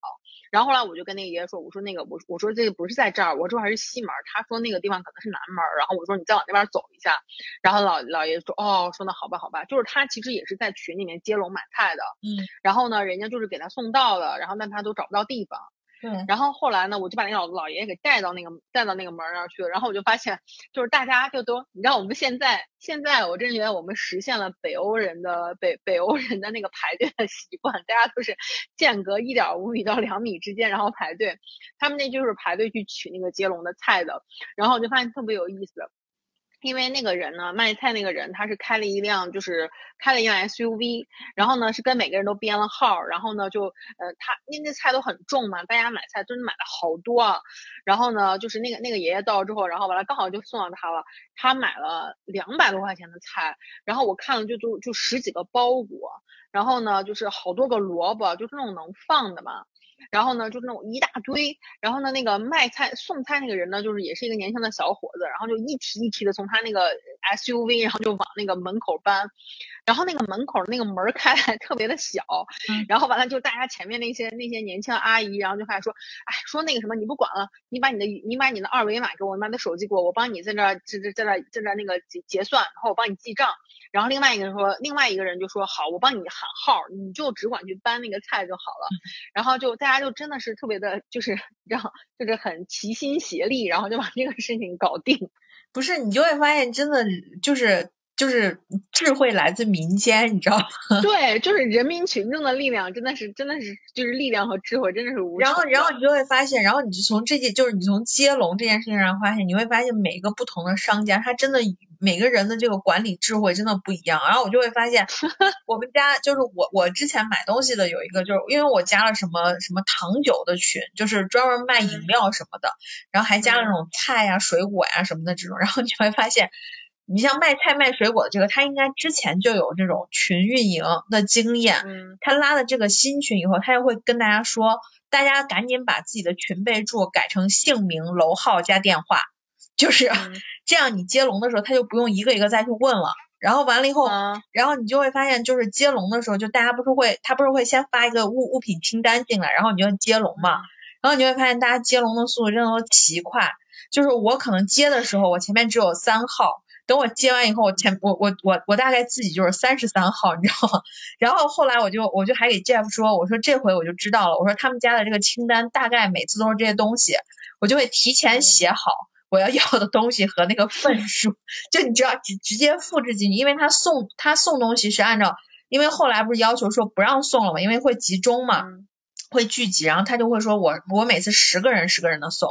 [SPEAKER 1] 然后后来我就跟那个爷爷说，我说那个我我说这个不是在这儿，我这还是西门，他说那个地方可能是南门，然后我说你再往那边走一下。然后老老爷子说，哦，说那好吧，好吧，就是他其实也是在群里面接龙买菜的，
[SPEAKER 2] 嗯，
[SPEAKER 1] 然后呢，人家就是给他送到了，然后但他都找不到地方，
[SPEAKER 2] 对，
[SPEAKER 1] 然后后来呢，我就把那老老爷爷给带到那个带到那个门那儿去了，然后我就发现，就是大家就都，你知道我们现在现在我真觉得我们实现了北欧人的北北欧人的那个排队的习惯，大家都是间隔一点五米到两米之间，然后排队，他们那就是排队去取那个接龙的菜的，然后我就发现特别有意思。因为那个人呢，卖菜那个人他是开了一辆，就是开了一辆 SUV，然后呢是跟每个人都编了号，然后呢就呃他那那菜都很重嘛，大家买菜真是买了好多，啊，然后呢就是那个那个爷爷到了之后，然后完了刚好就送到他了，他买了两百多块钱的菜，然后我看了就就就十几个包裹，然后呢就是好多个萝卜，就是那种能放的嘛。然后呢，就那种一大堆，然后呢，那个卖菜送菜那个人呢，就是也是一个年轻的小伙子，然后就一提一提的从他那个 SUV，然后就往那个门口搬，然后那个门口那个门开还特别的小，然后完了就大家前面那些那些年轻阿姨，然后就开始说，哎，说那个什么你不管了，你把你的你把你的二维码给我，你把你的手机给我，我帮你在这在这在这在这那个结结算，然后我帮你记账。然后另外一个人说，另外一个人就说好，我帮你喊号，你就只管去搬那个菜就好了。然后就大家就真的是特别的，就是然后就是很齐心协力，然后就把这个事情搞定。
[SPEAKER 2] 不是你就会发现，真的就是就是智慧来自民间，你知道吗？
[SPEAKER 1] 对，就是人民群众的力量，真的是真的是就是力量和智慧，真的是无。
[SPEAKER 2] 然后然后你就会发现，然后你就从这件就是你从接龙这件事情上发现，你会发现每个不同的商家，他真的。每个人的这个管理智慧真的不一样，然后我就会发现，我们家就是我我之前买东西的有一个，就是因为我加了什么什么糖酒的群，就是专门卖饮料什么的，然后还加了那种菜呀、水果呀什么的这种，然后你会发现，你像卖菜卖水果的这个，他应该之前就有这种群运营的经验，他拉了这个新群以后，他就会跟大家说，大家赶紧把自己的群备注改成姓名、楼号加电话。就是 这样，你接龙的时候，他就不用一个一个再去问了。然后完了以后，然后你就会发现，就是接龙的时候，就大家不是会，他不是会先发一个物物品清单进来，然后你就接龙嘛。然后你会发现大家接龙的速度真的都奇快，就是我可能接的时候我前面只有三号。等我接完以后，我前我我我我大概自己就是三十三号，你知道吗？然后后来我就我就还给 Jeff 说，我说这回我就知道了，我说他们家的这个清单大概每次都是这些东西，我就会提前写好我要要的东西和那个份数，就你知道直直接复制进去，因为他送他送东西是按照，因为后来不是要求说不让送了嘛，因为会集中嘛，会聚集，然后他就会说我我每次十个人十个人的送。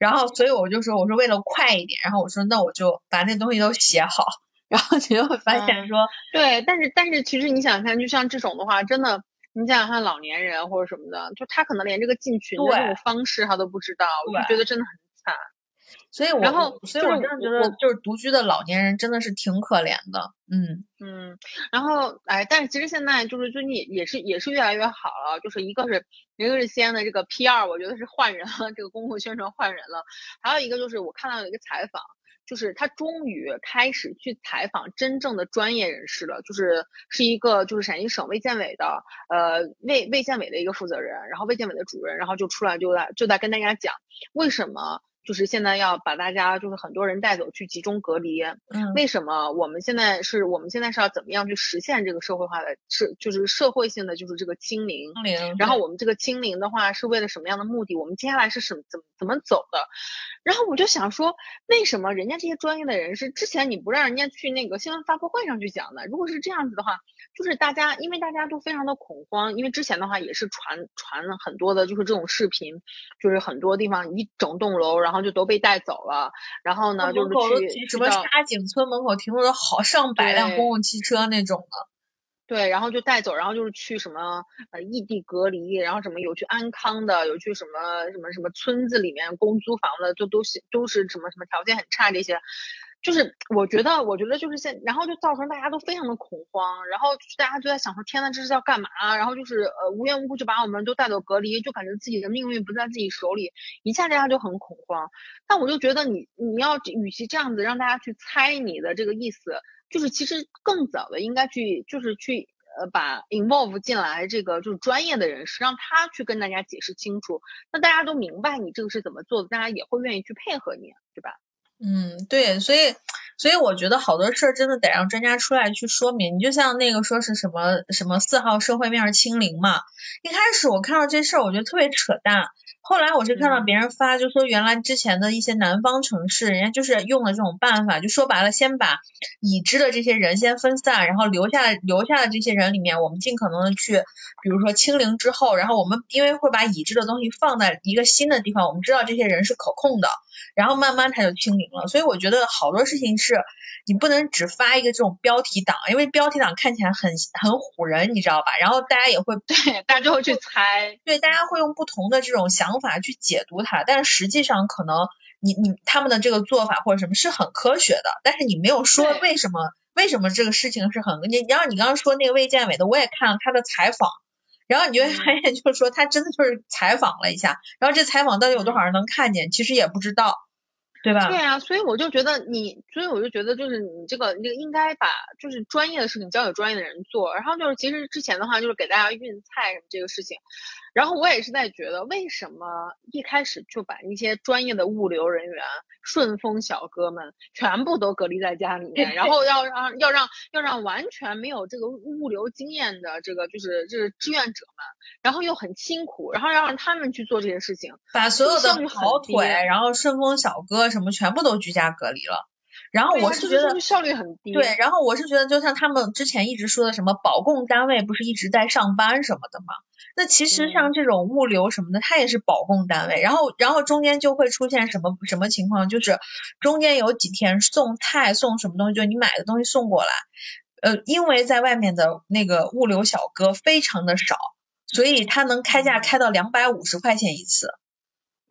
[SPEAKER 2] 然后，所以我就说，我说为了快一点，然后我说那我就把那东西都写好，然后你就会发现说，
[SPEAKER 1] 对，但是但是其实你想想看，就像这种的话，真的，你想想看老年人或者什么的，就他可能连这个进群的这种方式他都不知道，我就觉得真的很惨。
[SPEAKER 2] 所以，我
[SPEAKER 1] 然后，
[SPEAKER 2] 所以我真的觉得，就是独居的老年人真的是挺可怜的，
[SPEAKER 1] 嗯嗯。然后，哎，但是其实现在就是最近也是也是越来越好了，就是一个是一个是西安的这个 P 二我觉得是换人了，这个公共宣传换人了。还有一个就是我看到有一个采访，就是他终于开始去采访真正的专业人士了，就是是一个就是陕西省卫健委的呃卫卫健委的一个负责人，然后卫健委的主任，然后就出来就在就在跟大家讲为什么。就是现在要把大家，就是很多人带走去集中隔离。
[SPEAKER 2] 嗯，
[SPEAKER 1] 为什么我们现在是我们现在是要怎么样去实现这个社会化的，是就是社会性的，就是这个清零。
[SPEAKER 2] 清零。
[SPEAKER 1] 然后我们这个清零的话，是为了什么样的目的？我们接下来是什么怎么怎么走的？然后我就想说，为什么人家这些专业的人士之前你不让人家去那个新闻发布会上去讲呢？如果是这样子的话，就是大家因为大家都非常的恐慌，因为之前的话也是传传了很多的，就是这种视频，就是很多地方一整栋楼，然后就都被带走了，然后呢就是去
[SPEAKER 2] 什么沙井村门口停了好上百辆公共汽车那种的。
[SPEAKER 1] 对，然后就带走，然后就是去什么呃异地隔离，然后什么有去安康的，有去什么什么什么村子里面公租房的，就都是都是什么什么条件很差这些，就是我觉得我觉得就是现，然后就造成大家都非常的恐慌，然后大家就在想说天呐，这是要干嘛？然后就是呃无缘无故就把我们都带走隔离，就感觉自己的命运不在自己手里，一下大家就很恐慌。但我就觉得你你要与其这样子让大家去猜你的这个意思。就是其实更早的应该去，就是去呃把 involve 进来这个就是专业的人士，让他去跟大家解释清楚，那大家都明白你这个是怎么做的，大家也会愿意去配合你，对吧？
[SPEAKER 2] 嗯，对，所以所以我觉得好多事儿真的得让专家出来去说明。你就像那个说是什么什么四号社会面清零嘛，一开始我看到这事儿，我觉得特别扯淡。后来我是看到别人发，就说原来之前的一些南方城市，人家就是用了这种办法，就说白了，先把已知的这些人先分散，然后留下留下的这些人里面，我们尽可能的去，比如说清零之后，然后我们因为会把已知的东西放在一个新的地方，我们知道这些人是可控的，然后慢慢它就清零了。所以我觉得好多事情是。你不能只发一个这种标题党，因为标题党看起来很很唬人，你知道吧？然后大家也会
[SPEAKER 1] 对，大家就会去猜，
[SPEAKER 2] 对，大家会用不同的这种想法去解读它，但是实际上可能你你他们的这个做法或者什么是很科学的，但是你没有说为什么为什么这个事情是很你然后你刚刚说那个卫健委的，我也看了他的采访，然后你就会发现就是说他真的就是采访了一下，然后这采访到底有多少人能看见，其实也不知道。对吧？
[SPEAKER 1] 对啊，所以我就觉得你，所以我就觉得就是你这个，那个应该把就是专业的事情交给专业的人做。然后就是其实之前的话就是给大家运菜什么这个事情。然后我也是在觉得，为什么一开始就把那些专业的物流人员、顺丰小哥们全部都隔离在家里面，然后要让要让要让完全没有这个物流经验的这个就是就是志愿者们，然后又很辛苦，然后要让他们去做这些事情，
[SPEAKER 2] 把所有的跑腿，然后顺丰小哥什么全部都居家隔离了。然后我是觉得
[SPEAKER 1] 效率很低。
[SPEAKER 2] 对，然后我是觉得就像他们之前一直说的什么保供单位不是一直在上班什么的嘛？那其实像这种物流什么的，它也是保供单位。然后，然后中间就会出现什么什么情况，就是中间有几天送菜送什么东西，就你买的东西送过来，呃，因为在外面的那个物流小哥非常的少，所以他能开价开到两百五十块钱一次。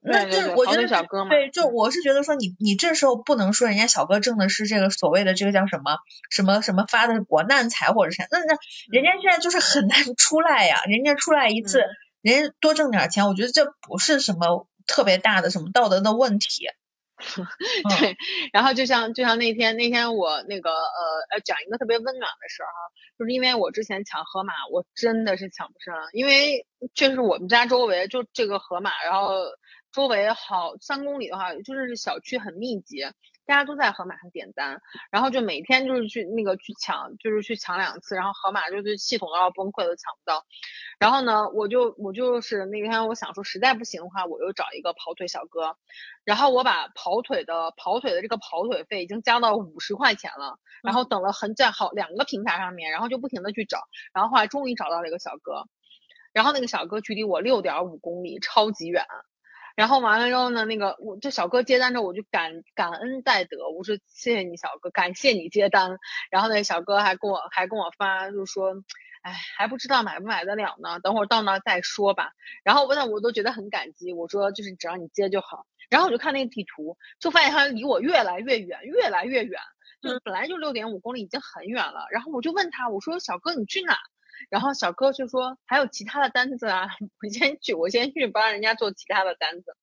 [SPEAKER 2] 那这我觉得对，就我是觉得说你你这时候不能说人家小哥挣的是这个所谓的这个叫什么什么什么发的国难财或者啥，那那人家现在就是很难出来呀，人家出来一次，人家多挣点钱，我觉得这不是什么特别大的什么道德的问题。
[SPEAKER 1] 对，然后就像就像那天那天我那个呃呃讲一个特别温暖的事儿哈，就是因为我之前抢河马，我真的是抢不上，因为确实我们家周围就这个河马，然后周围好三公里的话，就是小区很密集。大家都在盒马上点单，然后就每天就是去那个去抢，就是去抢两次，然后盒马就是系统都要崩溃，都抢不到。然后呢，我就我就是那天我想说，实在不行的话，我又找一个跑腿小哥，然后我把跑腿的跑腿的这个跑腿费已经加到五十块钱了，然后等了很在好两个平台上面，然后就不停的去找，然后后来终于找到了一个小哥，然后那个小哥距离我六点五公里，超级远。然后完了之后呢，那个我这小哥接单之后，我就感感恩戴德，我说谢谢你小哥，感谢你接单。然后那小哥还跟我还跟我发，就说，哎，还不知道买不买得了呢，等会儿到那再说吧。然后我那我都觉得很感激，我说就是只要你接就好。然后我就看那个地图，就发现他离我越来越远，越来越远，就是本来就六点五公里已经很远了。然后我就问他，我说小哥你去哪？然后小哥就说还有其他的单子啊，我先去，我先去帮人家做其他的单子。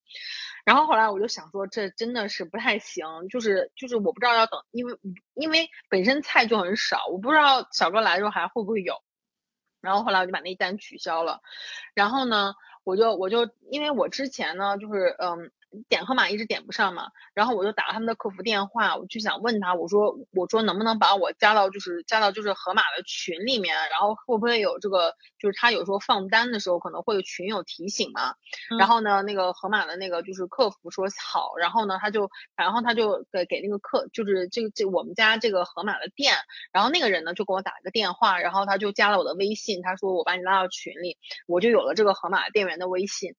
[SPEAKER 1] 然后后来我就想说，这真的是不太行，就是就是我不知道要等，因为因为本身菜就很少，我不知道小哥来的时候还会不会有。然后后来我就把那单取消了。然后呢，我就我就因为我之前呢就是嗯。点盒马一直点不上嘛，然后我就打了他们的客服电话，我就想问他，我说我说能不能把我加到就是加到就是盒马的群里面，然后会不会有这个就是他有时候放单的时候可能会有群友提醒嘛，然后呢那个盒马的那个就是客服说好，然后呢他就然后他就给给那个客就是这个这我们家这个盒马的店，然后那个人呢就给我打了个电话，然后他就加了我的微信，他说我把你拉到群里，我就有了这个盒马店员的微信。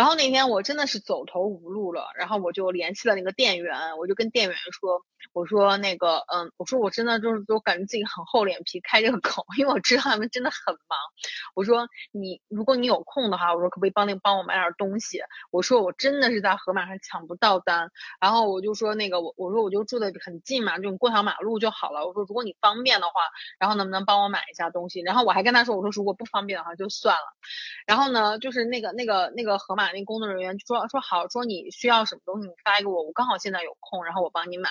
[SPEAKER 1] 然后那天我真的是走投无路了，然后我就联系了那个店员，我就跟店员说。我说那个，嗯，我说我真的就是都感觉自己很厚脸皮开这个口，因为我知道他们真的很忙。我说你，如果你有空的话，我说可不可以帮你帮我买点东西？我说我真的是在盒马上抢不到单，然后我就说那个我我说我就住的很近嘛，就过条马路就好了。我说如果你方便的话，然后能不能帮我买一下东西？然后我还跟他说，我说如果不方便的话就算了。然后呢，就是那个那个那个盒马那工作人员就说说好，说你需要什么东西你发给我，我刚好现在有空，然后我帮你买。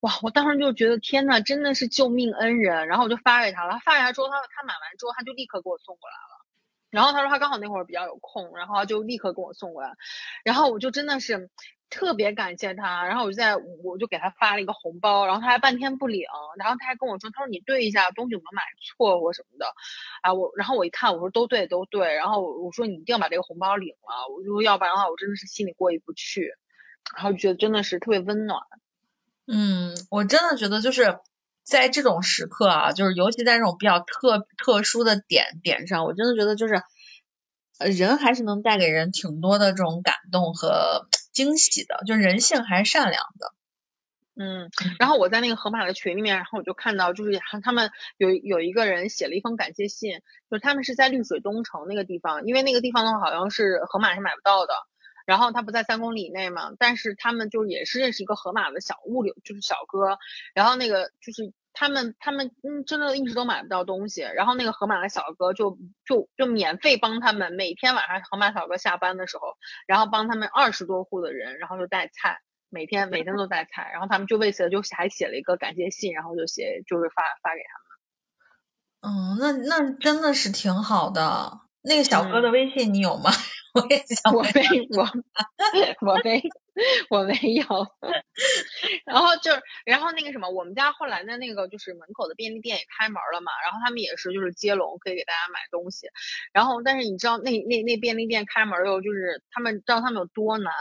[SPEAKER 1] 哇，我当时就觉得天呐，真的是救命恩人。然后我就发给他了，他发给他之后，他他买完之后，他就立刻给我送过来了。然后他说他刚好那会儿比较有空，然后就立刻给我送过来。然后我就真的是特别感谢他。然后我就在我就给他发了一个红包，然后他还半天不领，然后他还跟我说，他说你对一下东西有没有买错或什么的。啊，我然后我一看，我说都对都对。然后我说你一定要把这个红包领了，我说要不然的话，我真的是心里过意不去。然后觉得真的是特别温暖。
[SPEAKER 2] 嗯，我真的觉得就是在这种时刻啊，就是尤其在这种比较特特殊的点点上，我真的觉得就是呃人还是能带给人挺多的这种感动和惊喜的，就人性还是善良的。
[SPEAKER 1] 嗯，然后我在那个河马的群里面，然后我就看到就是他们有有一个人写了一封感谢信，就是他们是在绿水东城那个地方，因为那个地方的话好像是河马是买不到的。然后他不在三公里以内嘛，但是他们就也是认识一个盒马的小物流，就是小哥。然后那个就是他们他们嗯真的一直都买不到东西，然后那个盒马的小哥就就就免费帮他们每天晚上盒马小哥下班的时候，然后帮他们二十多户的人，然后就带菜，每天每天都带菜，然后他们就为此就还写了一个感谢信，然后就写就是发发给
[SPEAKER 2] 他们。嗯，那那真的是挺好的。那个小哥的微信你有吗？我也想，
[SPEAKER 1] 我没，我 我没，我没有。然后就是，然后那个什么，我们家后来的那个就是门口的便利店也开门了嘛，然后他们也是就是接龙，可以给大家买东西。然后，但是你知道那那那便利店开门又就是他们知道他们有多难，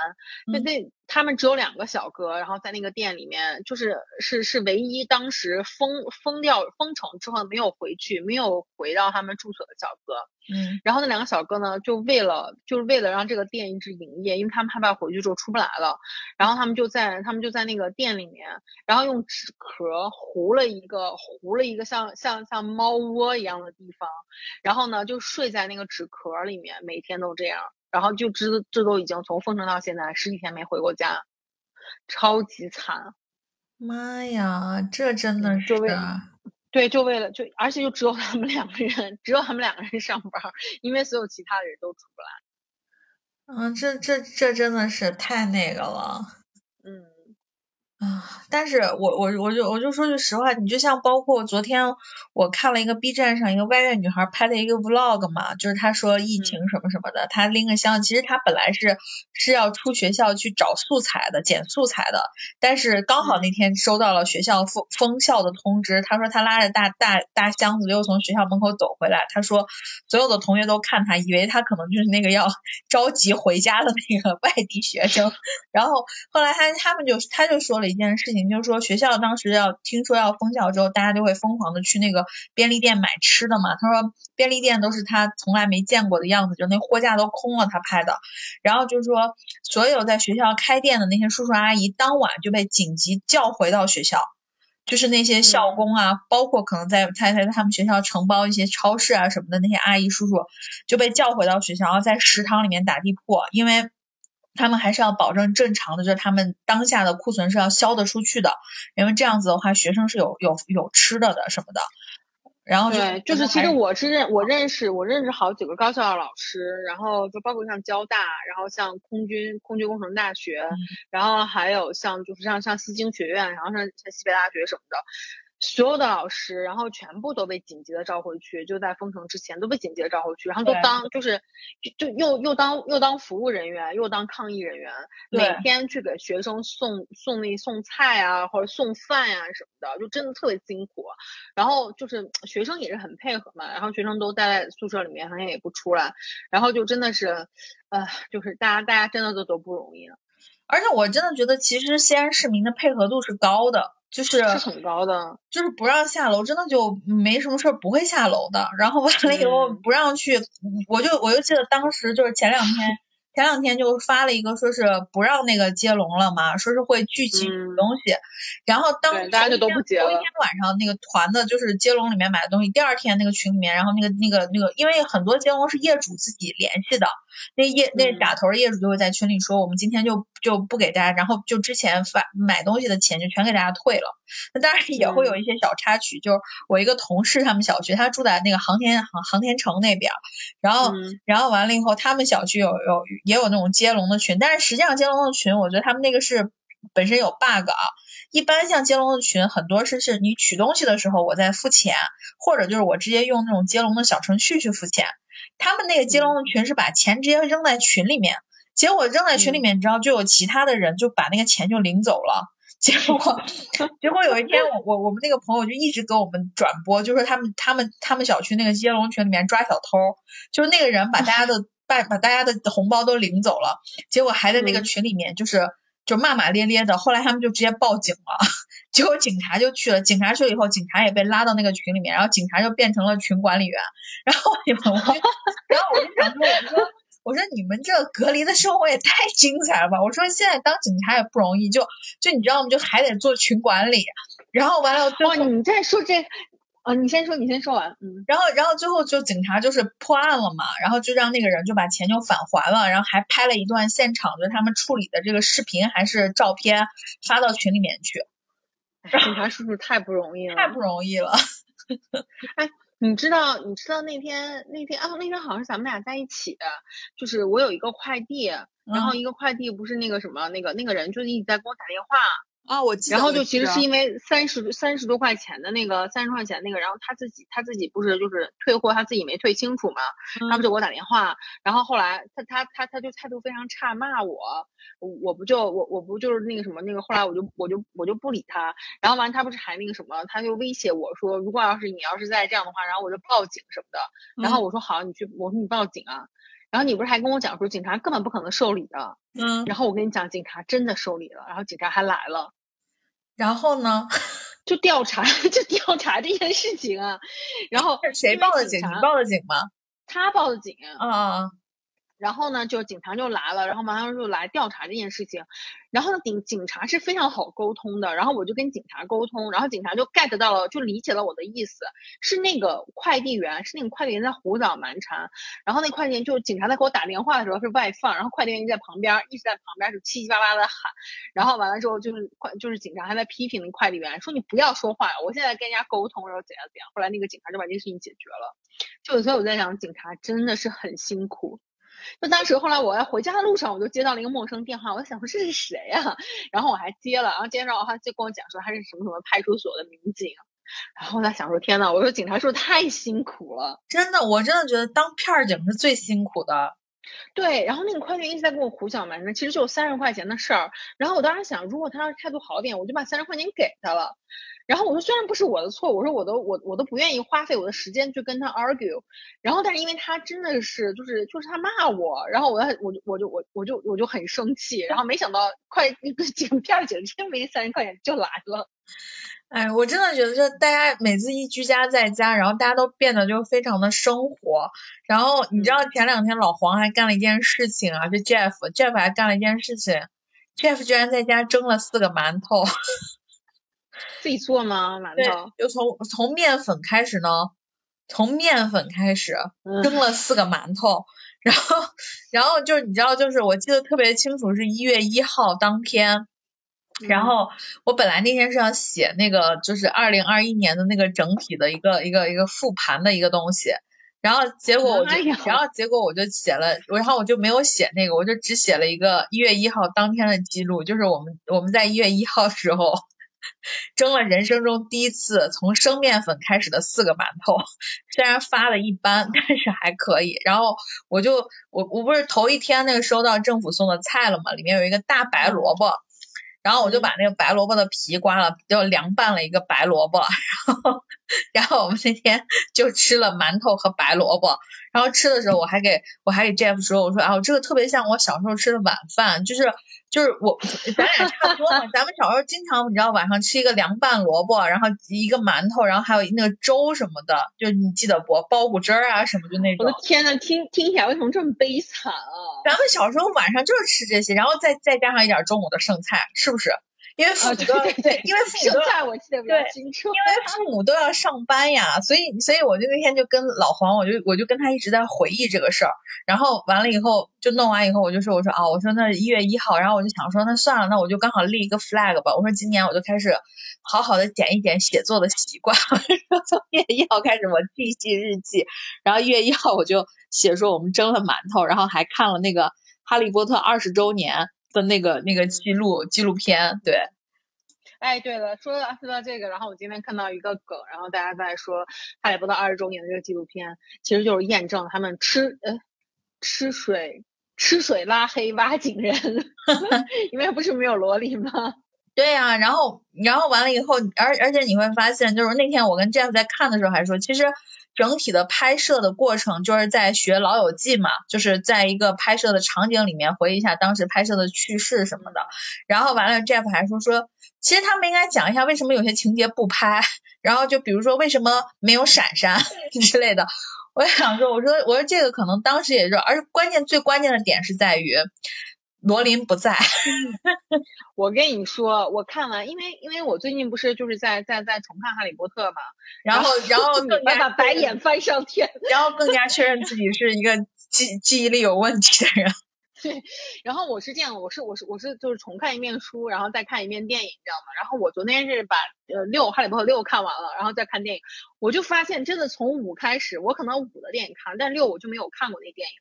[SPEAKER 1] 那那他们只有两个小哥，然后在那个店里面就是是是唯一当时封封掉封城之后没有回去，没有回到他们住所的小哥。
[SPEAKER 2] 嗯，
[SPEAKER 1] 然后那两个小哥呢，就为了就是为了让这个店一直营业，因为他们害怕回去之后出不来了，然后他们就在他们就在那个店里面，然后用纸壳糊了一个糊了一个像像像猫窝一样的地方，然后呢就睡在那个纸壳里面，每天都这样，然后就知这都已经从封城到现在十几天没回过家，超级惨。
[SPEAKER 2] 妈呀，这真的是。
[SPEAKER 1] 对，就为了就，而且就只有他们两个人，只有他们两个人上班，因为所有其他的人都出不来。
[SPEAKER 2] 嗯，这这这真的是太那个了。
[SPEAKER 1] 嗯。
[SPEAKER 2] 啊，但是我我我就我就说句实话，你就像包括昨天我看了一个 B 站上一个外院女孩拍的一个 Vlog 嘛，就是她说疫情什么什么的，她拎个箱，其实她本来是是要出学校去找素材的，捡素材的，但是刚好那天收到了学校封封校的通知，她说她拉着大大大箱子又从学校门口走回来，她说所有的同学都看她，以为她可能就是那个要着急回家的那个外地学生，然后后来她他们就她就说了。一件事情，就是说学校当时要听说要封校之后，大家就会疯狂的去那个便利店买吃的嘛。他说便利店都是他从来没见过的样子，就那货架都空了，他拍的。然后就是说所有在学校开店的那些叔叔阿姨，当晚就被紧急叫回到学校，就是那些校工啊，包括可能在在在他们学校承包一些超市啊什么的那些阿姨叔叔，就被叫回到学校，然后在食堂里面打地铺，因为。他们还是要保证正常的，就是他们当下的库存是要销得出去的，因为这样子的话，学生是有有有吃的的什么的。然后
[SPEAKER 1] 对，就是其实我是认我认识我认识好几个高校的老师，然后就包括像交大，然后像空军空军工程大学，然后还有像就是像像西京学院，然后像像西北大学什么的。所有的老师，然后全部都被紧急的召回去，就在封城之前都被紧急的召回去，然后都当就是就又又当又当服务人员，又当抗疫人员，每天去给学生送送那送菜啊，或者送饭呀什么的，就真的特别辛苦。然后就是学生也是很配合嘛，然后学生都待在宿舍里面，好像也不出来，然后就真的是，呃，就是大家大家真的都都不容易。
[SPEAKER 2] 而且我真的觉得，其实西安市民的配合度是高的。就是
[SPEAKER 1] 是很高的，
[SPEAKER 2] 就是不让下楼，真的就没什么事儿不会下楼的。然后完了以后不让去，我就我就记得当时就是前两天。前两天就发了一个，说是不让那个接龙了嘛，说是会聚集东西，然后当
[SPEAKER 1] 大家就都不接
[SPEAKER 2] 了。头一天晚上那个团的就是接龙里面买的东西，第二天那个群里面，然后那个那个那个，因为很多接龙是业主自己联系的，那业那打头的业主就会在群里说，我们今天就就不给大家，然后就之前发买东西的钱就全给大家退了。那当然也会有一些小插曲，就是我一个同事他们小区，他住在那个航天航航天城那边，然后然后完了以后，他们小区有有。也有那种接龙的群，但是实际上接龙的群，我觉得他们那个是本身有 bug 啊。一般像接龙的群，很多是是你取东西的时候我在付钱，或者就是我直接用那种接龙的小程序去付钱。他们那个接龙的群是把钱直接扔在群里面，结果扔在群里面，你知道就有其他的人就把那个钱就领走了。结果结果有一天我我我们那个朋友就一直给我们转播，就说他们他们他们小区那个接龙群里面抓小偷，就是那个人把大家的。把把大家的红包都领走了，结果还在那个群里面就是就骂骂咧咧的，后来他们就直接报警了，结果警察就去了，警察去了以后，警察也被拉到那个群里面，然后警察就变成了群管理员，然后 我就然后我就想说，我说我说你们这隔离的生活也太精彩了吧，我说现在当警察也不容易，就就你知道吗？就还得做群管理，然后完了
[SPEAKER 1] 哇，你再说这。啊，你先说，你先说完。嗯，
[SPEAKER 2] 然后，然后最后就警察就是破案了嘛，然后就让那个人就把钱就返还了，然后还拍了一段现场就他们处理的这个视频还是照片发到群里面去。
[SPEAKER 1] 警察叔叔太不容易了，
[SPEAKER 2] 太不容易了。
[SPEAKER 1] 哎，你知道，你知道那天那天啊，那天好像是咱们俩在一起的，就是我有一个快递，然后一个快递不是那个什么那个那个人就一直在给我打电话。
[SPEAKER 2] 啊，我记
[SPEAKER 1] 得。然后就其实是因为三十三十多块钱的那个三十块钱那个，然后他自己他自己不是就是退货，他自己没退清楚嘛，他不就给我打电话，然后后来他他他他就态度非常差，骂我，我不就我我不就是那个什么那个，后来我就我就我就不理他，然后完他不是还那个什么，他就威胁我说，如果要是你要是再这样的话，然后我就报警什么的，然后我说好，你去，我说你报警啊，然后你不是还跟我讲说警察根本不可能受理的，
[SPEAKER 2] 嗯，
[SPEAKER 1] 然后我跟你讲，警察真的受理了，然后警察还来了。
[SPEAKER 2] 然后呢，
[SPEAKER 1] 就调查，就调查这件事情啊。然后
[SPEAKER 2] 谁报的警？你报的警吗？
[SPEAKER 1] 他报的警。
[SPEAKER 2] 啊。
[SPEAKER 1] 然后呢，就警察就来了，然后马上就来调查这件事情。然后呢，警警察是非常好沟通的，然后我就跟警察沟通，然后警察就 get 到了，就理解了我的意思，是那个快递员，是那个快递员在胡搅蛮缠。然后那快递员就是警察在给我打电话的时候是外放，然后快递员在旁边一直在旁边就七七八八的喊。然后完了之后就是快就是警察还在批评那快递员，说你不要说话，我现在跟人家沟通，然后怎样怎样。后来那个警察就把这个事情解决了。就所以我在想，警察真的是很辛苦。就当时后来我要回家的路上，我就接到了一个陌生电话，我想说这是谁呀？然后我还接了，然后接着他就跟我讲说他是什么什么派出所的民警。然后我在想说天呐，我说警察叔叔太辛苦了？
[SPEAKER 2] 真的，我真的觉得当片儿警是最辛苦的。
[SPEAKER 1] 对，然后那个快递一直在跟我胡搅蛮缠，其实就三十块钱的事儿。然后我当时想，如果他要是态度好点，我就把三十块钱给他了。然后我说，虽然不是我的错，我说我都我我都不愿意花费我的时间去跟他 argue。然后，但是因为他真的是就是就是他骂我，然后我我就我就我就我就很生气。然后没想到快那个 警片警真没三十块钱就来了。
[SPEAKER 2] 哎，我真的觉得，就大家每次一居家在家，然后大家都变得就非常的生活。然后你知道前两天老黄还干了一件事情啊，就 Jeff，Jeff 还干了一件事情，Jeff 居然在家蒸了四个馒头。
[SPEAKER 1] 自己做吗？馒头？
[SPEAKER 2] 就从从面粉开始呢，从面粉开始蒸了四个馒头，然后然后就是你知道，就是我记得特别清楚，是一月一号当天。然后我本来那天是要写那个就是二零二一年的那个整体的一个一个一个复盘的一个东西，然后结果我就然后结果我就写了，然后我就没有写那个，我就只写了一个一月一号当天的记录，就是我们我们在一月一号时候蒸了人生中第一次从生面粉开始的四个馒头，虽然发的一般，但是还可以。然后我就我我不是头一天那个收到政府送的菜了嘛，里面有一个大白萝卜。然后我就把那个白萝卜的皮刮了，就凉拌了一个白萝卜，然后然后我们那天就吃了馒头和白萝卜。然后吃的时候我还给我还给 Jeff 说，我说啊，这个特别像我小时候吃的晚饭，就是就是我咱俩差不多嘛，咱们小时候经常你知道晚上吃一个凉拌萝卜，然后一个馒头，然后还有那个粥什么的，就你记得不？包谷汁儿啊什么就那种。
[SPEAKER 1] 我的天呐，听听起来为什么这么悲惨啊？
[SPEAKER 2] 咱们小时候晚上就是吃这些，然后再再加上一点中午的剩菜，是不是？因为父母都
[SPEAKER 1] 对，
[SPEAKER 2] 因为父母都
[SPEAKER 1] 在我记得比较清楚。因
[SPEAKER 2] 为父母都要上班呀，所以所以我就那天就跟老黄，我就我就跟他一直在回忆这个事儿。然后完了以后，就弄完以后，我就说我说啊，我说那一月一号，然后我就想说那算了，那我就刚好立一个 flag 吧。我说今年我就开始好好的捡一捡写作的习惯。从一月一号开始我记记日记，然后一月一号我就写说我们蒸了馒头，然后还看了那个哈利波特二十周年。的那个那个记录纪录片，对。
[SPEAKER 1] 哎，对了，说到说到这个，然后我今天看到一个梗，然后大家在说《哈利波特》二十周年的这个纪录片，其实就是验证他们吃呃吃水吃水拉黑挖井人，因为不是没有萝莉吗？
[SPEAKER 2] 对呀，然后然后完了以后，而而且你会发现，就是那天我跟 Jeff 在看的时候还说，其实。整体的拍摄的过程就是在学《老友记》嘛，就是在一个拍摄的场景里面回忆一下当时拍摄的趣事什么的。然后完了，Jeff 还说说，其实他们应该讲一下为什么有些情节不拍，然后就比如说为什么没有闪闪 之类的。我想说，我说我说这个可能当时也是，而关键最关键的点是在于。罗琳不在，
[SPEAKER 1] 我跟你说，我看完，因为因为我最近不是就是在在在重看《哈利波特》嘛，然
[SPEAKER 2] 后 然后更加
[SPEAKER 1] 把白眼翻上天，
[SPEAKER 2] 然后更加确认自己是一个记记忆力有问题的人。
[SPEAKER 1] 对，然后我是这样，我是我是我是就是重看一遍书，然后再看一遍电影，你知道吗？然后我昨天是把呃六哈利波特六看完了，然后再看电影，我就发现真的从五开始，我可能五的电影看，但六我就没有看过那电影。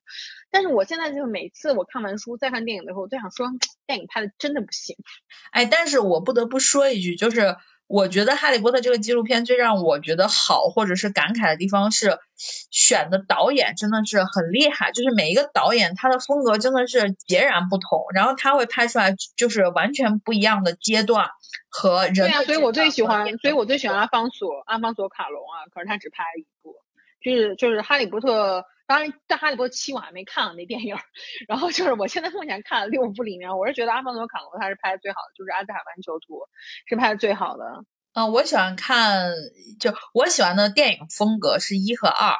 [SPEAKER 1] 但是我现在就是每次我看完书再看电影的时候，我都想说电影拍的真的不行。
[SPEAKER 2] 哎，但是我不得不说一句，就是。我觉得《哈利波特》这个纪录片最让我觉得好或者是感慨的地方是，选的导演真的是很厉害，就是每一个导演他的风格真的是截然不同，然后他会拍出来就是完全不一样的阶段和人。对
[SPEAKER 1] 啊，所以我最喜欢，所以我最喜欢阿方索，阿方索卡隆啊，可是他只拍了一部，就是就是《哈利波特》。当然，在《哈利波特七》我还没看那电影，然后就是我现在目前看了六部里面，我是觉得阿方索卡隆他是拍的最好的，就是《阿兹海班囚徒》是拍的最好的。
[SPEAKER 2] 嗯，我喜欢看，就我喜欢的电影风格是一和二，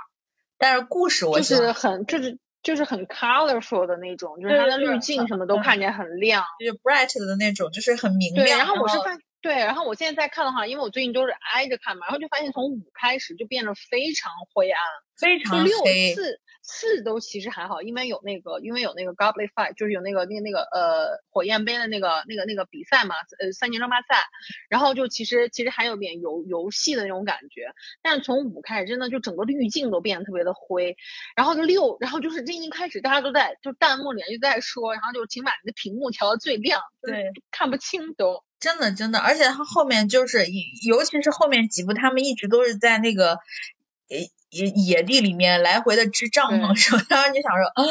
[SPEAKER 2] 但是故事我
[SPEAKER 1] 就是很就是就是很 colorful 的那种，就是它的滤镜什么都看起来很亮，
[SPEAKER 2] 就是 bright 的那种，就是很明亮。
[SPEAKER 1] 对，然后我是发对，然后我现在在看的话，因为我最近都是挨着看嘛，然后就发现从五开始就变得非常灰暗，
[SPEAKER 2] 非常
[SPEAKER 1] 六。四四都其实还好，因为有那个，因为有那个 Goblet Fight，就是有那个那个那个呃火焰杯的那个那个那个比赛嘛，呃三年争霸赛，然后就其实其实还有点游游戏的那种感觉，但是从五开始，真的就整个滤镜都变得特别的灰，然后就六，然后就是这一开始大家都在就弹幕里面就在说，然后就请把你的屏幕调到最亮，
[SPEAKER 2] 对，
[SPEAKER 1] 看不清都。
[SPEAKER 2] 真的真的，而且他后面就是尤其是后面几部，他们一直都是在那个。野野野地里面来回的支帐篷什么，然后你想说，啊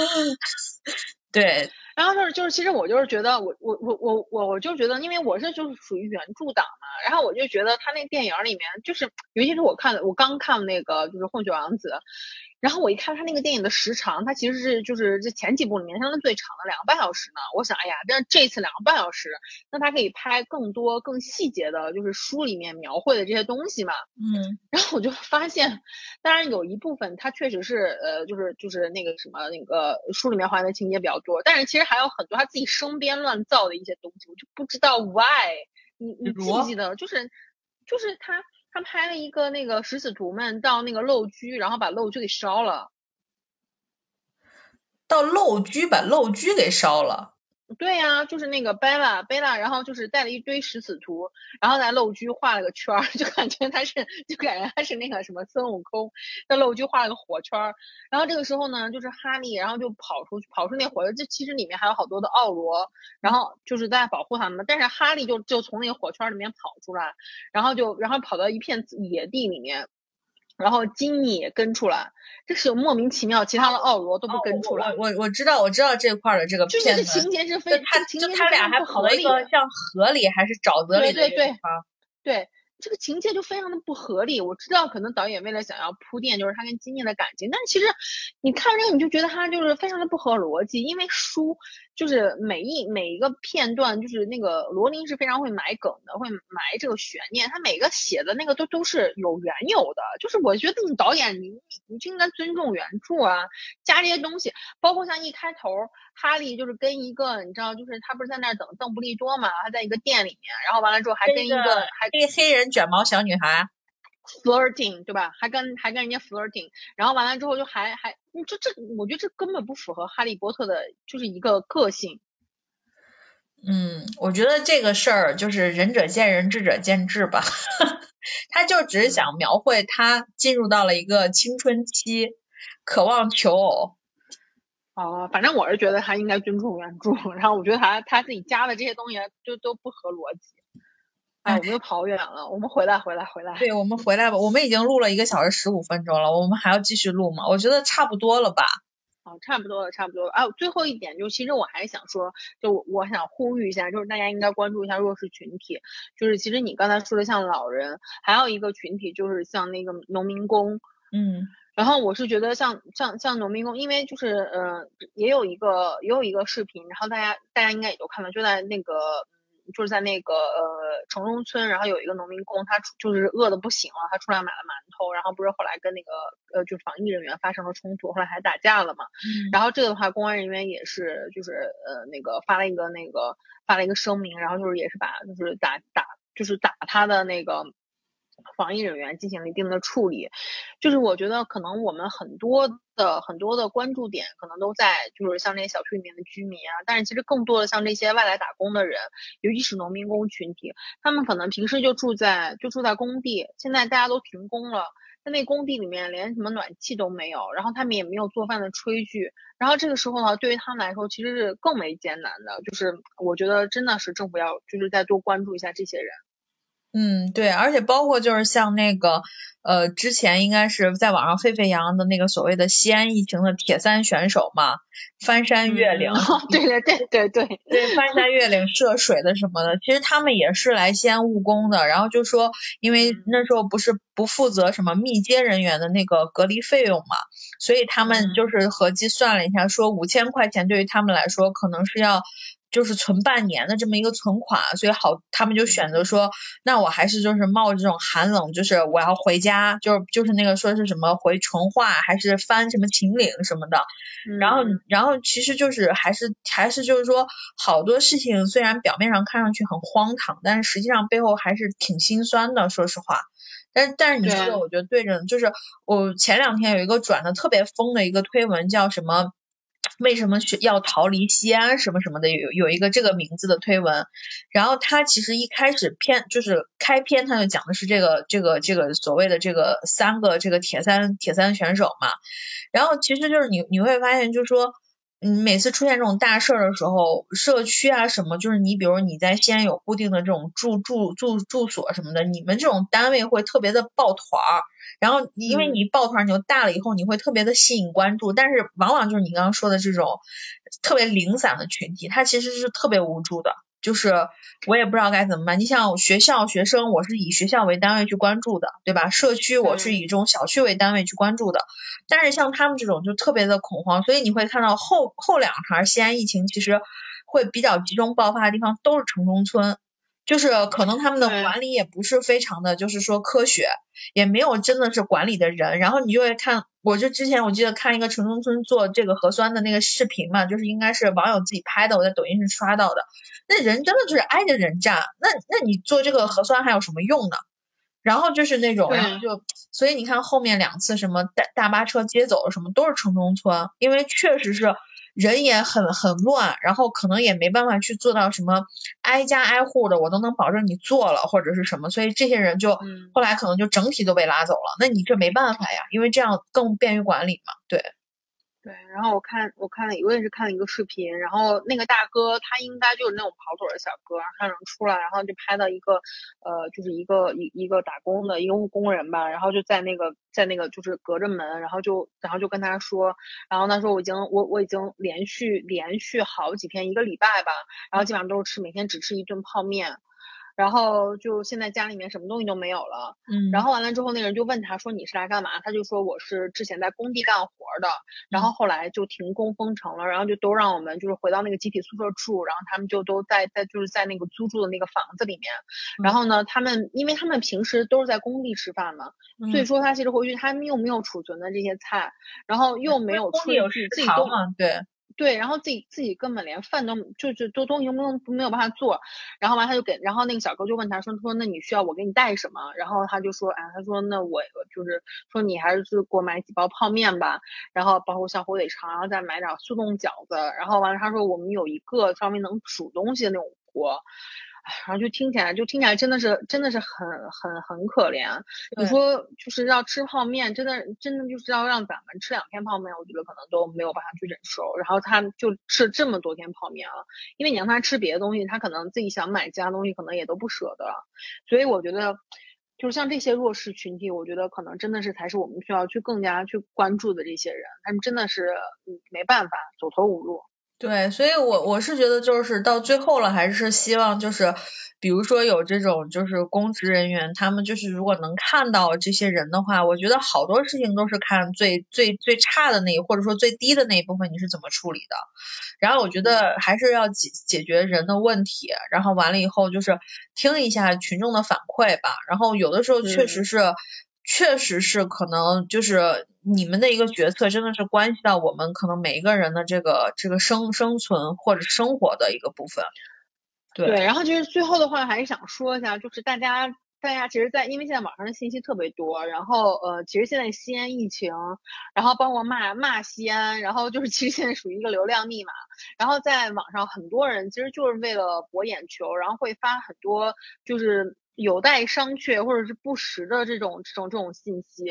[SPEAKER 2] 对，
[SPEAKER 1] 然后就是就是，其实我就是觉得，我我我我我我就觉得，因为我是就是属于原著党嘛，然后我就觉得他那电影里面，就是尤其是我看的，我刚看那个就是《混血王子》。然后我一看他那个电影的时长，它其实是就是这前几部里面相当最长的两个半小时呢。我想，哎呀，但这次两个半小时，那他可以拍更多更细节的，就是书里面描绘的这些东西嘛。
[SPEAKER 2] 嗯。
[SPEAKER 1] 然后我就发现，当然有一部分它确实是呃，就是就是那个什么那个书里面还原的情节比较多，但是其实还有很多他自己生编乱造的一些东西，我就不知道 why。你你记不记得？就是就是他。他拍了一个那个食死徒们到那个陋居，然后把陋居给烧了。
[SPEAKER 2] 到陋居把陋居给烧了。
[SPEAKER 1] 对呀，就是那个贝拉，贝拉，然后就是带了一堆食死徒，然后在陋居画了个圈儿，就感觉他是，就感觉他是那个什么孙悟空，在陋居画了个火圈儿。然后这个时候呢，就是哈利，然后就跑出去，跑出那火圈，这其实里面还有好多的奥罗，然后就是在保护他们。但是哈利就就从那个火圈里面跑出来，然后就然后跑到一片野地里面。然后金妮也跟出来，这是莫名其妙，其他的奥罗都不跟出来。
[SPEAKER 2] 我我知道我知道这块的这个片
[SPEAKER 1] 子，就情节是非，
[SPEAKER 2] 他就他俩还跑到一个像河里还是沼泽里
[SPEAKER 1] 的地方，对。这个情节就非常的不合理。我知道可能导演为了想要铺垫，就是他跟金念的感情，但是其实你看这个你就觉得他就是非常的不合逻辑。因为书就是每一每一个片段，就是那个罗琳是非常会埋梗的，会埋这个悬念。他每个写的那个都都是有缘由的。就是我觉得你导演你你就应该尊重原著啊，加这些东西，包括像一开头哈利就是跟一个你知道，就是他不是在那等邓布利多嘛，他在一个店里面，然后完了之后还跟一个还
[SPEAKER 2] 跟黑人。卷毛小女孩
[SPEAKER 1] ，flirting 对吧？还跟还跟人家 flirting，然后完了之后就还还，你这这，我觉得这根本不符合哈利波特的，就是一个个性。
[SPEAKER 2] 嗯，我觉得这个事儿就是仁者见仁，智者见智吧。他就只是想描绘他进入到了一个青春期，渴望求偶。
[SPEAKER 1] 哦，反正我是觉得他应该尊重原著，然后我觉得他他自己加的这些东西就都不合逻辑。哎，我们又跑远了，我们回来，回来，回来。
[SPEAKER 2] 对，我们回来吧。我们已经录了一个小时十五分钟了，我们还要继续录吗？我觉得差不多了吧。
[SPEAKER 1] 哦，差不多了，差不多了。啊，最后一点就，其实我还想说，就我想呼吁一下，就是大家应该关注一下弱势群体。就是其实你刚才说的像老人，还有一个群体就是像那个农民工。
[SPEAKER 2] 嗯。
[SPEAKER 1] 然后我是觉得像像像农民工，因为就是呃，也有一个也有一个视频，然后大家大家应该也都看了，就在那个。就是在那个呃城中村，然后有一个农民工，他就是饿的不行了，他出来买了馒头，然后不是后来跟那个呃就防疫人员发生了冲突，后来还打架了嘛。然后这个的话，公安人员也是就是呃那个发了一个那个发了一个声明，然后就是也是把就是打打就是打他的那个。防疫人员进行了一定的处理，就是我觉得可能我们很多的很多的关注点可能都在就是像那些小区里面的居民啊，但是其实更多的像这些外来打工的人，尤其是农民工群体，他们可能平时就住在就住在工地，现在大家都停工了，在那工地里面连什么暖气都没有，然后他们也没有做饭的炊具，然后这个时候呢，对于他们来说其实是更为艰难的，就是我觉得真的是政府要就是再多关注一下这些人。
[SPEAKER 2] 嗯，对，而且包括就是像那个，呃，之前应该是在网上沸沸扬扬的那个所谓的西安疫情的铁三选手嘛，翻山越岭，
[SPEAKER 1] 对对对对对
[SPEAKER 2] 对，翻山越岭涉水的什么的，其实他们也是来西安务工的，然后就说，因为那时候不是不负责什么密接人员的那个隔离费用嘛，所以他们就是合计算了一下，说五千块钱对于他们来说可能是要。就是存半年的这么一个存款，所以好，他们就选择说，那我还是就是冒这种寒冷，就是我要回家，就是就是那个说是什么回淳化，还是翻什么秦岭什么的，然后然后其实就是还是还是就是说，好多事情虽然表面上看上去很荒唐，但是实际上背后还是挺心酸的，说实话。但是但是你说的，我觉得对着，就是我前两天有一个转的特别疯的一个推文，叫什么？为什么去要逃离西安什么什么的？有有一个这个名字的推文，然后他其实一开始篇就是开篇他就讲的是这个这个这个所谓的这个三个这个铁三铁三选手嘛，然后其实就是你你会发现就是说。嗯，每次出现这种大事儿的时候，社区啊什么，就是你比如你在西安有固定的这种住住住住所什么的，你们这种单位会特别的抱团儿，然后因为你抱团你就大了以后，你会特别的吸引关注，但是往往就是你刚刚说的这种特别零散的群体，他其实是特别无助的。就是我也不知道该怎么办。你像学校学生，我是以学校为单位去关注的，对吧？社区我是以这种小区为单位去关注的。但是像他们这种就特别的恐慌，所以你会看到后后两茬西安疫情其实会比较集中爆发的地方都是城中村。就是可能他们的管理也不是非常的，就是说科学，也没有真的是管理的人。然后你就会看，我就之前我记得看一个城中村做这个核酸的那个视频嘛，就是应该是网友自己拍的，我在抖音上刷到的。那人真的就是挨着人站，那那你做这个核酸还有什么用呢？然后就是那种，然后就所以你看后面两次什么大大巴车接走什么都是城中村，因为确实是。人也很很乱，然后可能也没办法去做到什么挨家挨户的，我都能保证你做了或者是什么，所以这些人就后来可能就整体都被拉走了。那你这没办法呀，因为这样更便于管理嘛，对。
[SPEAKER 1] 对，然后我看我看了，我也是看了一个视频，然后那个大哥他应该就是那种跑腿的小哥，他能出来，然后就拍到一个呃，就是一个一一个打工的一个工人吧，然后就在那个在那个就是隔着门，然后就然后就跟他说，然后他说我已经我我已经连续连续好几天一个礼拜吧，然后基本上都是吃每天只吃一顿泡面。然后就现在家里面什么东西都没有了，嗯，然后完了之后那个人就问他说你是来干嘛？他就说我是之前在工地干活的，然后后来就停工封城了，然后就都让我们就是回到那个集体宿舍住，然后他们就都在在就是在那个租住的那个房子里面，然后呢他们因为他们平时都是在工地吃饭嘛，所以说他其实回去他们又没有储存的这些菜，然后又没有出去自己动，
[SPEAKER 2] 对。
[SPEAKER 1] 对，然后自己自己根本连饭都就是都东西没有没有办法做，然后完他就给，然后那个小哥就问他说，他说那你需要我给你带什么？然后他就说，哎，他说那我就是说你还是给我买几包泡面吧，然后包括像火腿肠，然后再买点速冻饺子，然后完了他说我们有一个稍微能煮东西的那种锅。然后就听起来，就听起来真的是，真的是很很很可怜。你说就是要吃泡面，真的真的就是要让咱们吃两天泡面，我觉得可能都没有办法去忍受。然后他就吃这么多天泡面了，因为你让他吃别的东西，他可能自己想买其他东西，可能也都不舍得。所以我觉得，就是像这些弱势群体，我觉得可能真的是才是我们需要去更加去关注的这些人。他们真的是嗯没办法，走投无路。
[SPEAKER 2] 对，所以我我是觉得就是到最后了，还是希望就是，比如说有这种就是公职人员，他们就是如果能看到这些人的话，我觉得好多事情都是看最最最差的那一或者说最低的那一部分你是怎么处理的，然后我觉得还是要解解决人的问题，然后完了以后就是听一下群众的反馈吧，然后有的时候确实是。确实是，可能就是你们的一个决策，真的是关系到我们可能每一个人的这个这个生生存或者生活的一个部分。对，
[SPEAKER 1] 然后其实最后的话还是想说一下，就是大家大家其实，在因为现在网上的信息特别多，然后呃，其实现在西安疫情，然后包括骂骂西安，然后就是其实现在属于一个流量密码，然后在网上很多人其实就是为了博眼球，然后会发很多就是。有待商榷或者是不实的这种这种这种信息，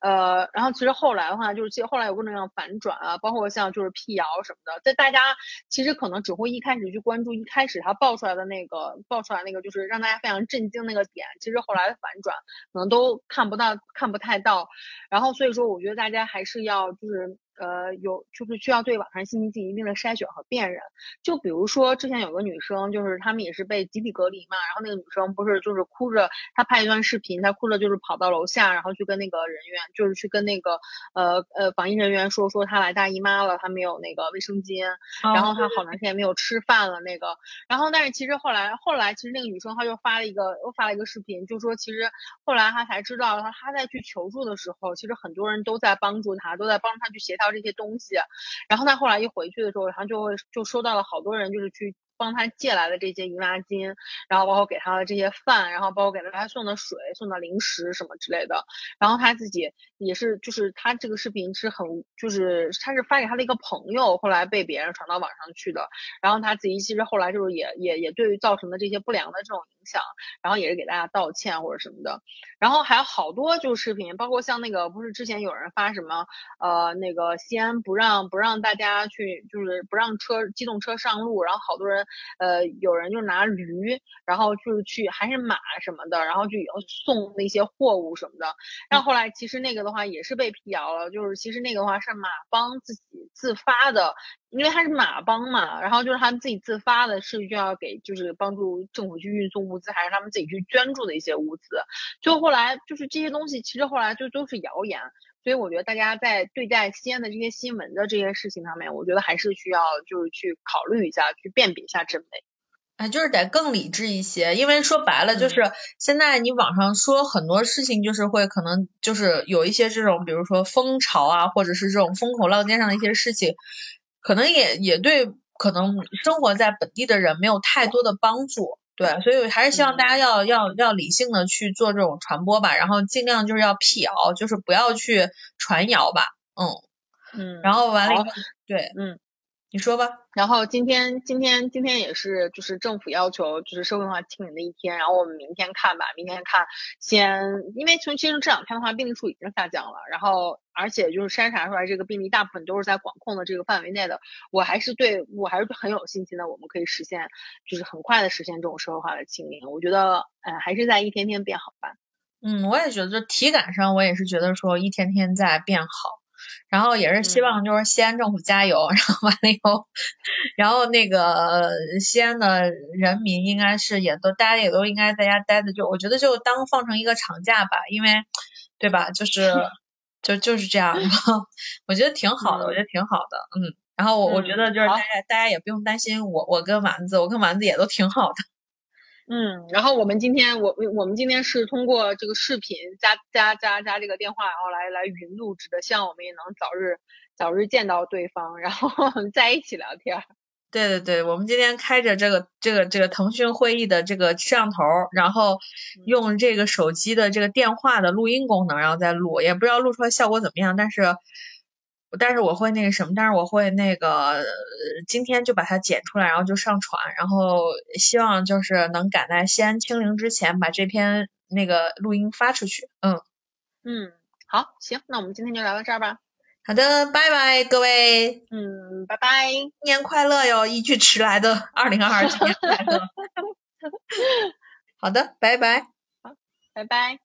[SPEAKER 1] 呃，然后其实后来的话，就是其实后来有各种各样反转啊，包括像就是辟谣什么的，在大家其实可能只会一开始去关注一开始他爆出来的那个爆出来那个就是让大家非常震惊那个点，其实后来的反转可能都看不到看不太到，然后所以说我觉得大家还是要就是。呃，有就是需要对网上信息进行一定的筛选和辨认。就比如说之前有个女生，就是他们也是被集体隔离嘛，然后那个女生不是就是哭着，她拍一段视频，她哭着就是跑到楼下，然后去跟那个人员，就是去跟那个呃呃防疫人员说说她来大姨妈了，她没有那个卫生巾，然后她好长时间没有吃饭了那个。然后但是其实后来后来其实那个女生她就发了一个又发了一个视频，就说其实后来她才知道，她她在去求助的时候，其实很多人都在帮助她，都在帮她去协调。这些东西，然后他后来一回去的时候，然后就会就收到了好多人，就是去帮他借来的这些姨妈巾，然后包括给他的这些饭，然后包括给他送的水、送的零食什么之类的。然后他自己也是，就是他这个视频是很，就是他是发给他的一个朋友，后来被别人传到网上去的。然后他自己其实后来就是也也也对于造成的这些不良的这种影响，然后也是给大家道歉或者什么的。然后还有好多就是视频，包括像那个不是之前有人发什么呃那个西安不让不让大家去，就是不让车机动车上路，然后好多人呃有人就拿驴，然后就是去还是马什么的，然后就以后送那些货物什么的。然后后来其实那个的话也是被辟谣了，就是其实那个的话是马帮自己自发的，因为他是马帮嘛，然后就是他们自己自发的是就要给就是帮助政府去运送物资，还是他们自己去捐助的一些物资。就后来就是这些东西，其实后来就都是谣言，所以我觉得大家在对待西安的这些新闻的这些事情上面，我觉得还是需要就是去考虑一下，去辨别一下真伪。
[SPEAKER 2] 哎，就是得更理智一些，因为说白了就是现在你网上说很多事情，就是会可能就是有一些这种，比如说风潮啊，或者是这种风口浪尖上的一些事情，可能也也对可能生活在本地的人没有太多的帮助。对，所以还是希望大家要要要理性的去做这种传播吧，然后尽量就是要辟谣，就是不要去传谣吧，
[SPEAKER 1] 嗯嗯，
[SPEAKER 2] 然后完了以后，对，嗯。你说吧，
[SPEAKER 1] 然后今天今天今天也是就是政府要求就是社会化清零的一天，然后我们明天看吧，明天看先，因为从其实这两天的话病例数已经下降了，然后而且就是筛查出来这个病例大部分都是在管控的这个范围内的，我还是对我还是很有信心的，我们可以实现就是很快的实现这种社会化的清零，我觉得呃还是在一天天变好吧。
[SPEAKER 2] 嗯，我也觉得就体感上我也是觉得说一天天在变好。然后也是希望就是西安政府加油，然后完了以后，然后那个西安的人民应该是也都大家也都应该在家待着，就我觉得就当放成一个长假吧，因为对吧？就是就就是这样，然后我觉得挺好的，我觉得挺好的，嗯。然后我我觉得就是大家大家也不用担心我我跟丸子，我跟丸子也都挺好的。
[SPEAKER 1] 嗯，然后我们今天我我们今天是通过这个视频加加加加这个电话，然后来来云录制的，希望我们也能早日早日见到对方，然后 在一起聊天。
[SPEAKER 2] 对对对，我们今天开着这个这个这个腾讯会议的这个摄像头，然后用这个手机的这个电话的录音功能，然后再录，也不知道录出来效果怎么样，但是。但是我会那个什么，但是我会那个今天就把它剪出来，然后就上传，然后希望就是能赶在西安清零之前把这篇那个录音发出去。
[SPEAKER 1] 嗯嗯，好，行，那我们今天就聊到这儿吧。
[SPEAKER 2] 好的，拜拜各
[SPEAKER 1] 位。嗯，拜拜，
[SPEAKER 2] 新年快乐哟！一句迟来的二零二二年快乐。好的，拜拜。
[SPEAKER 1] 好，拜拜。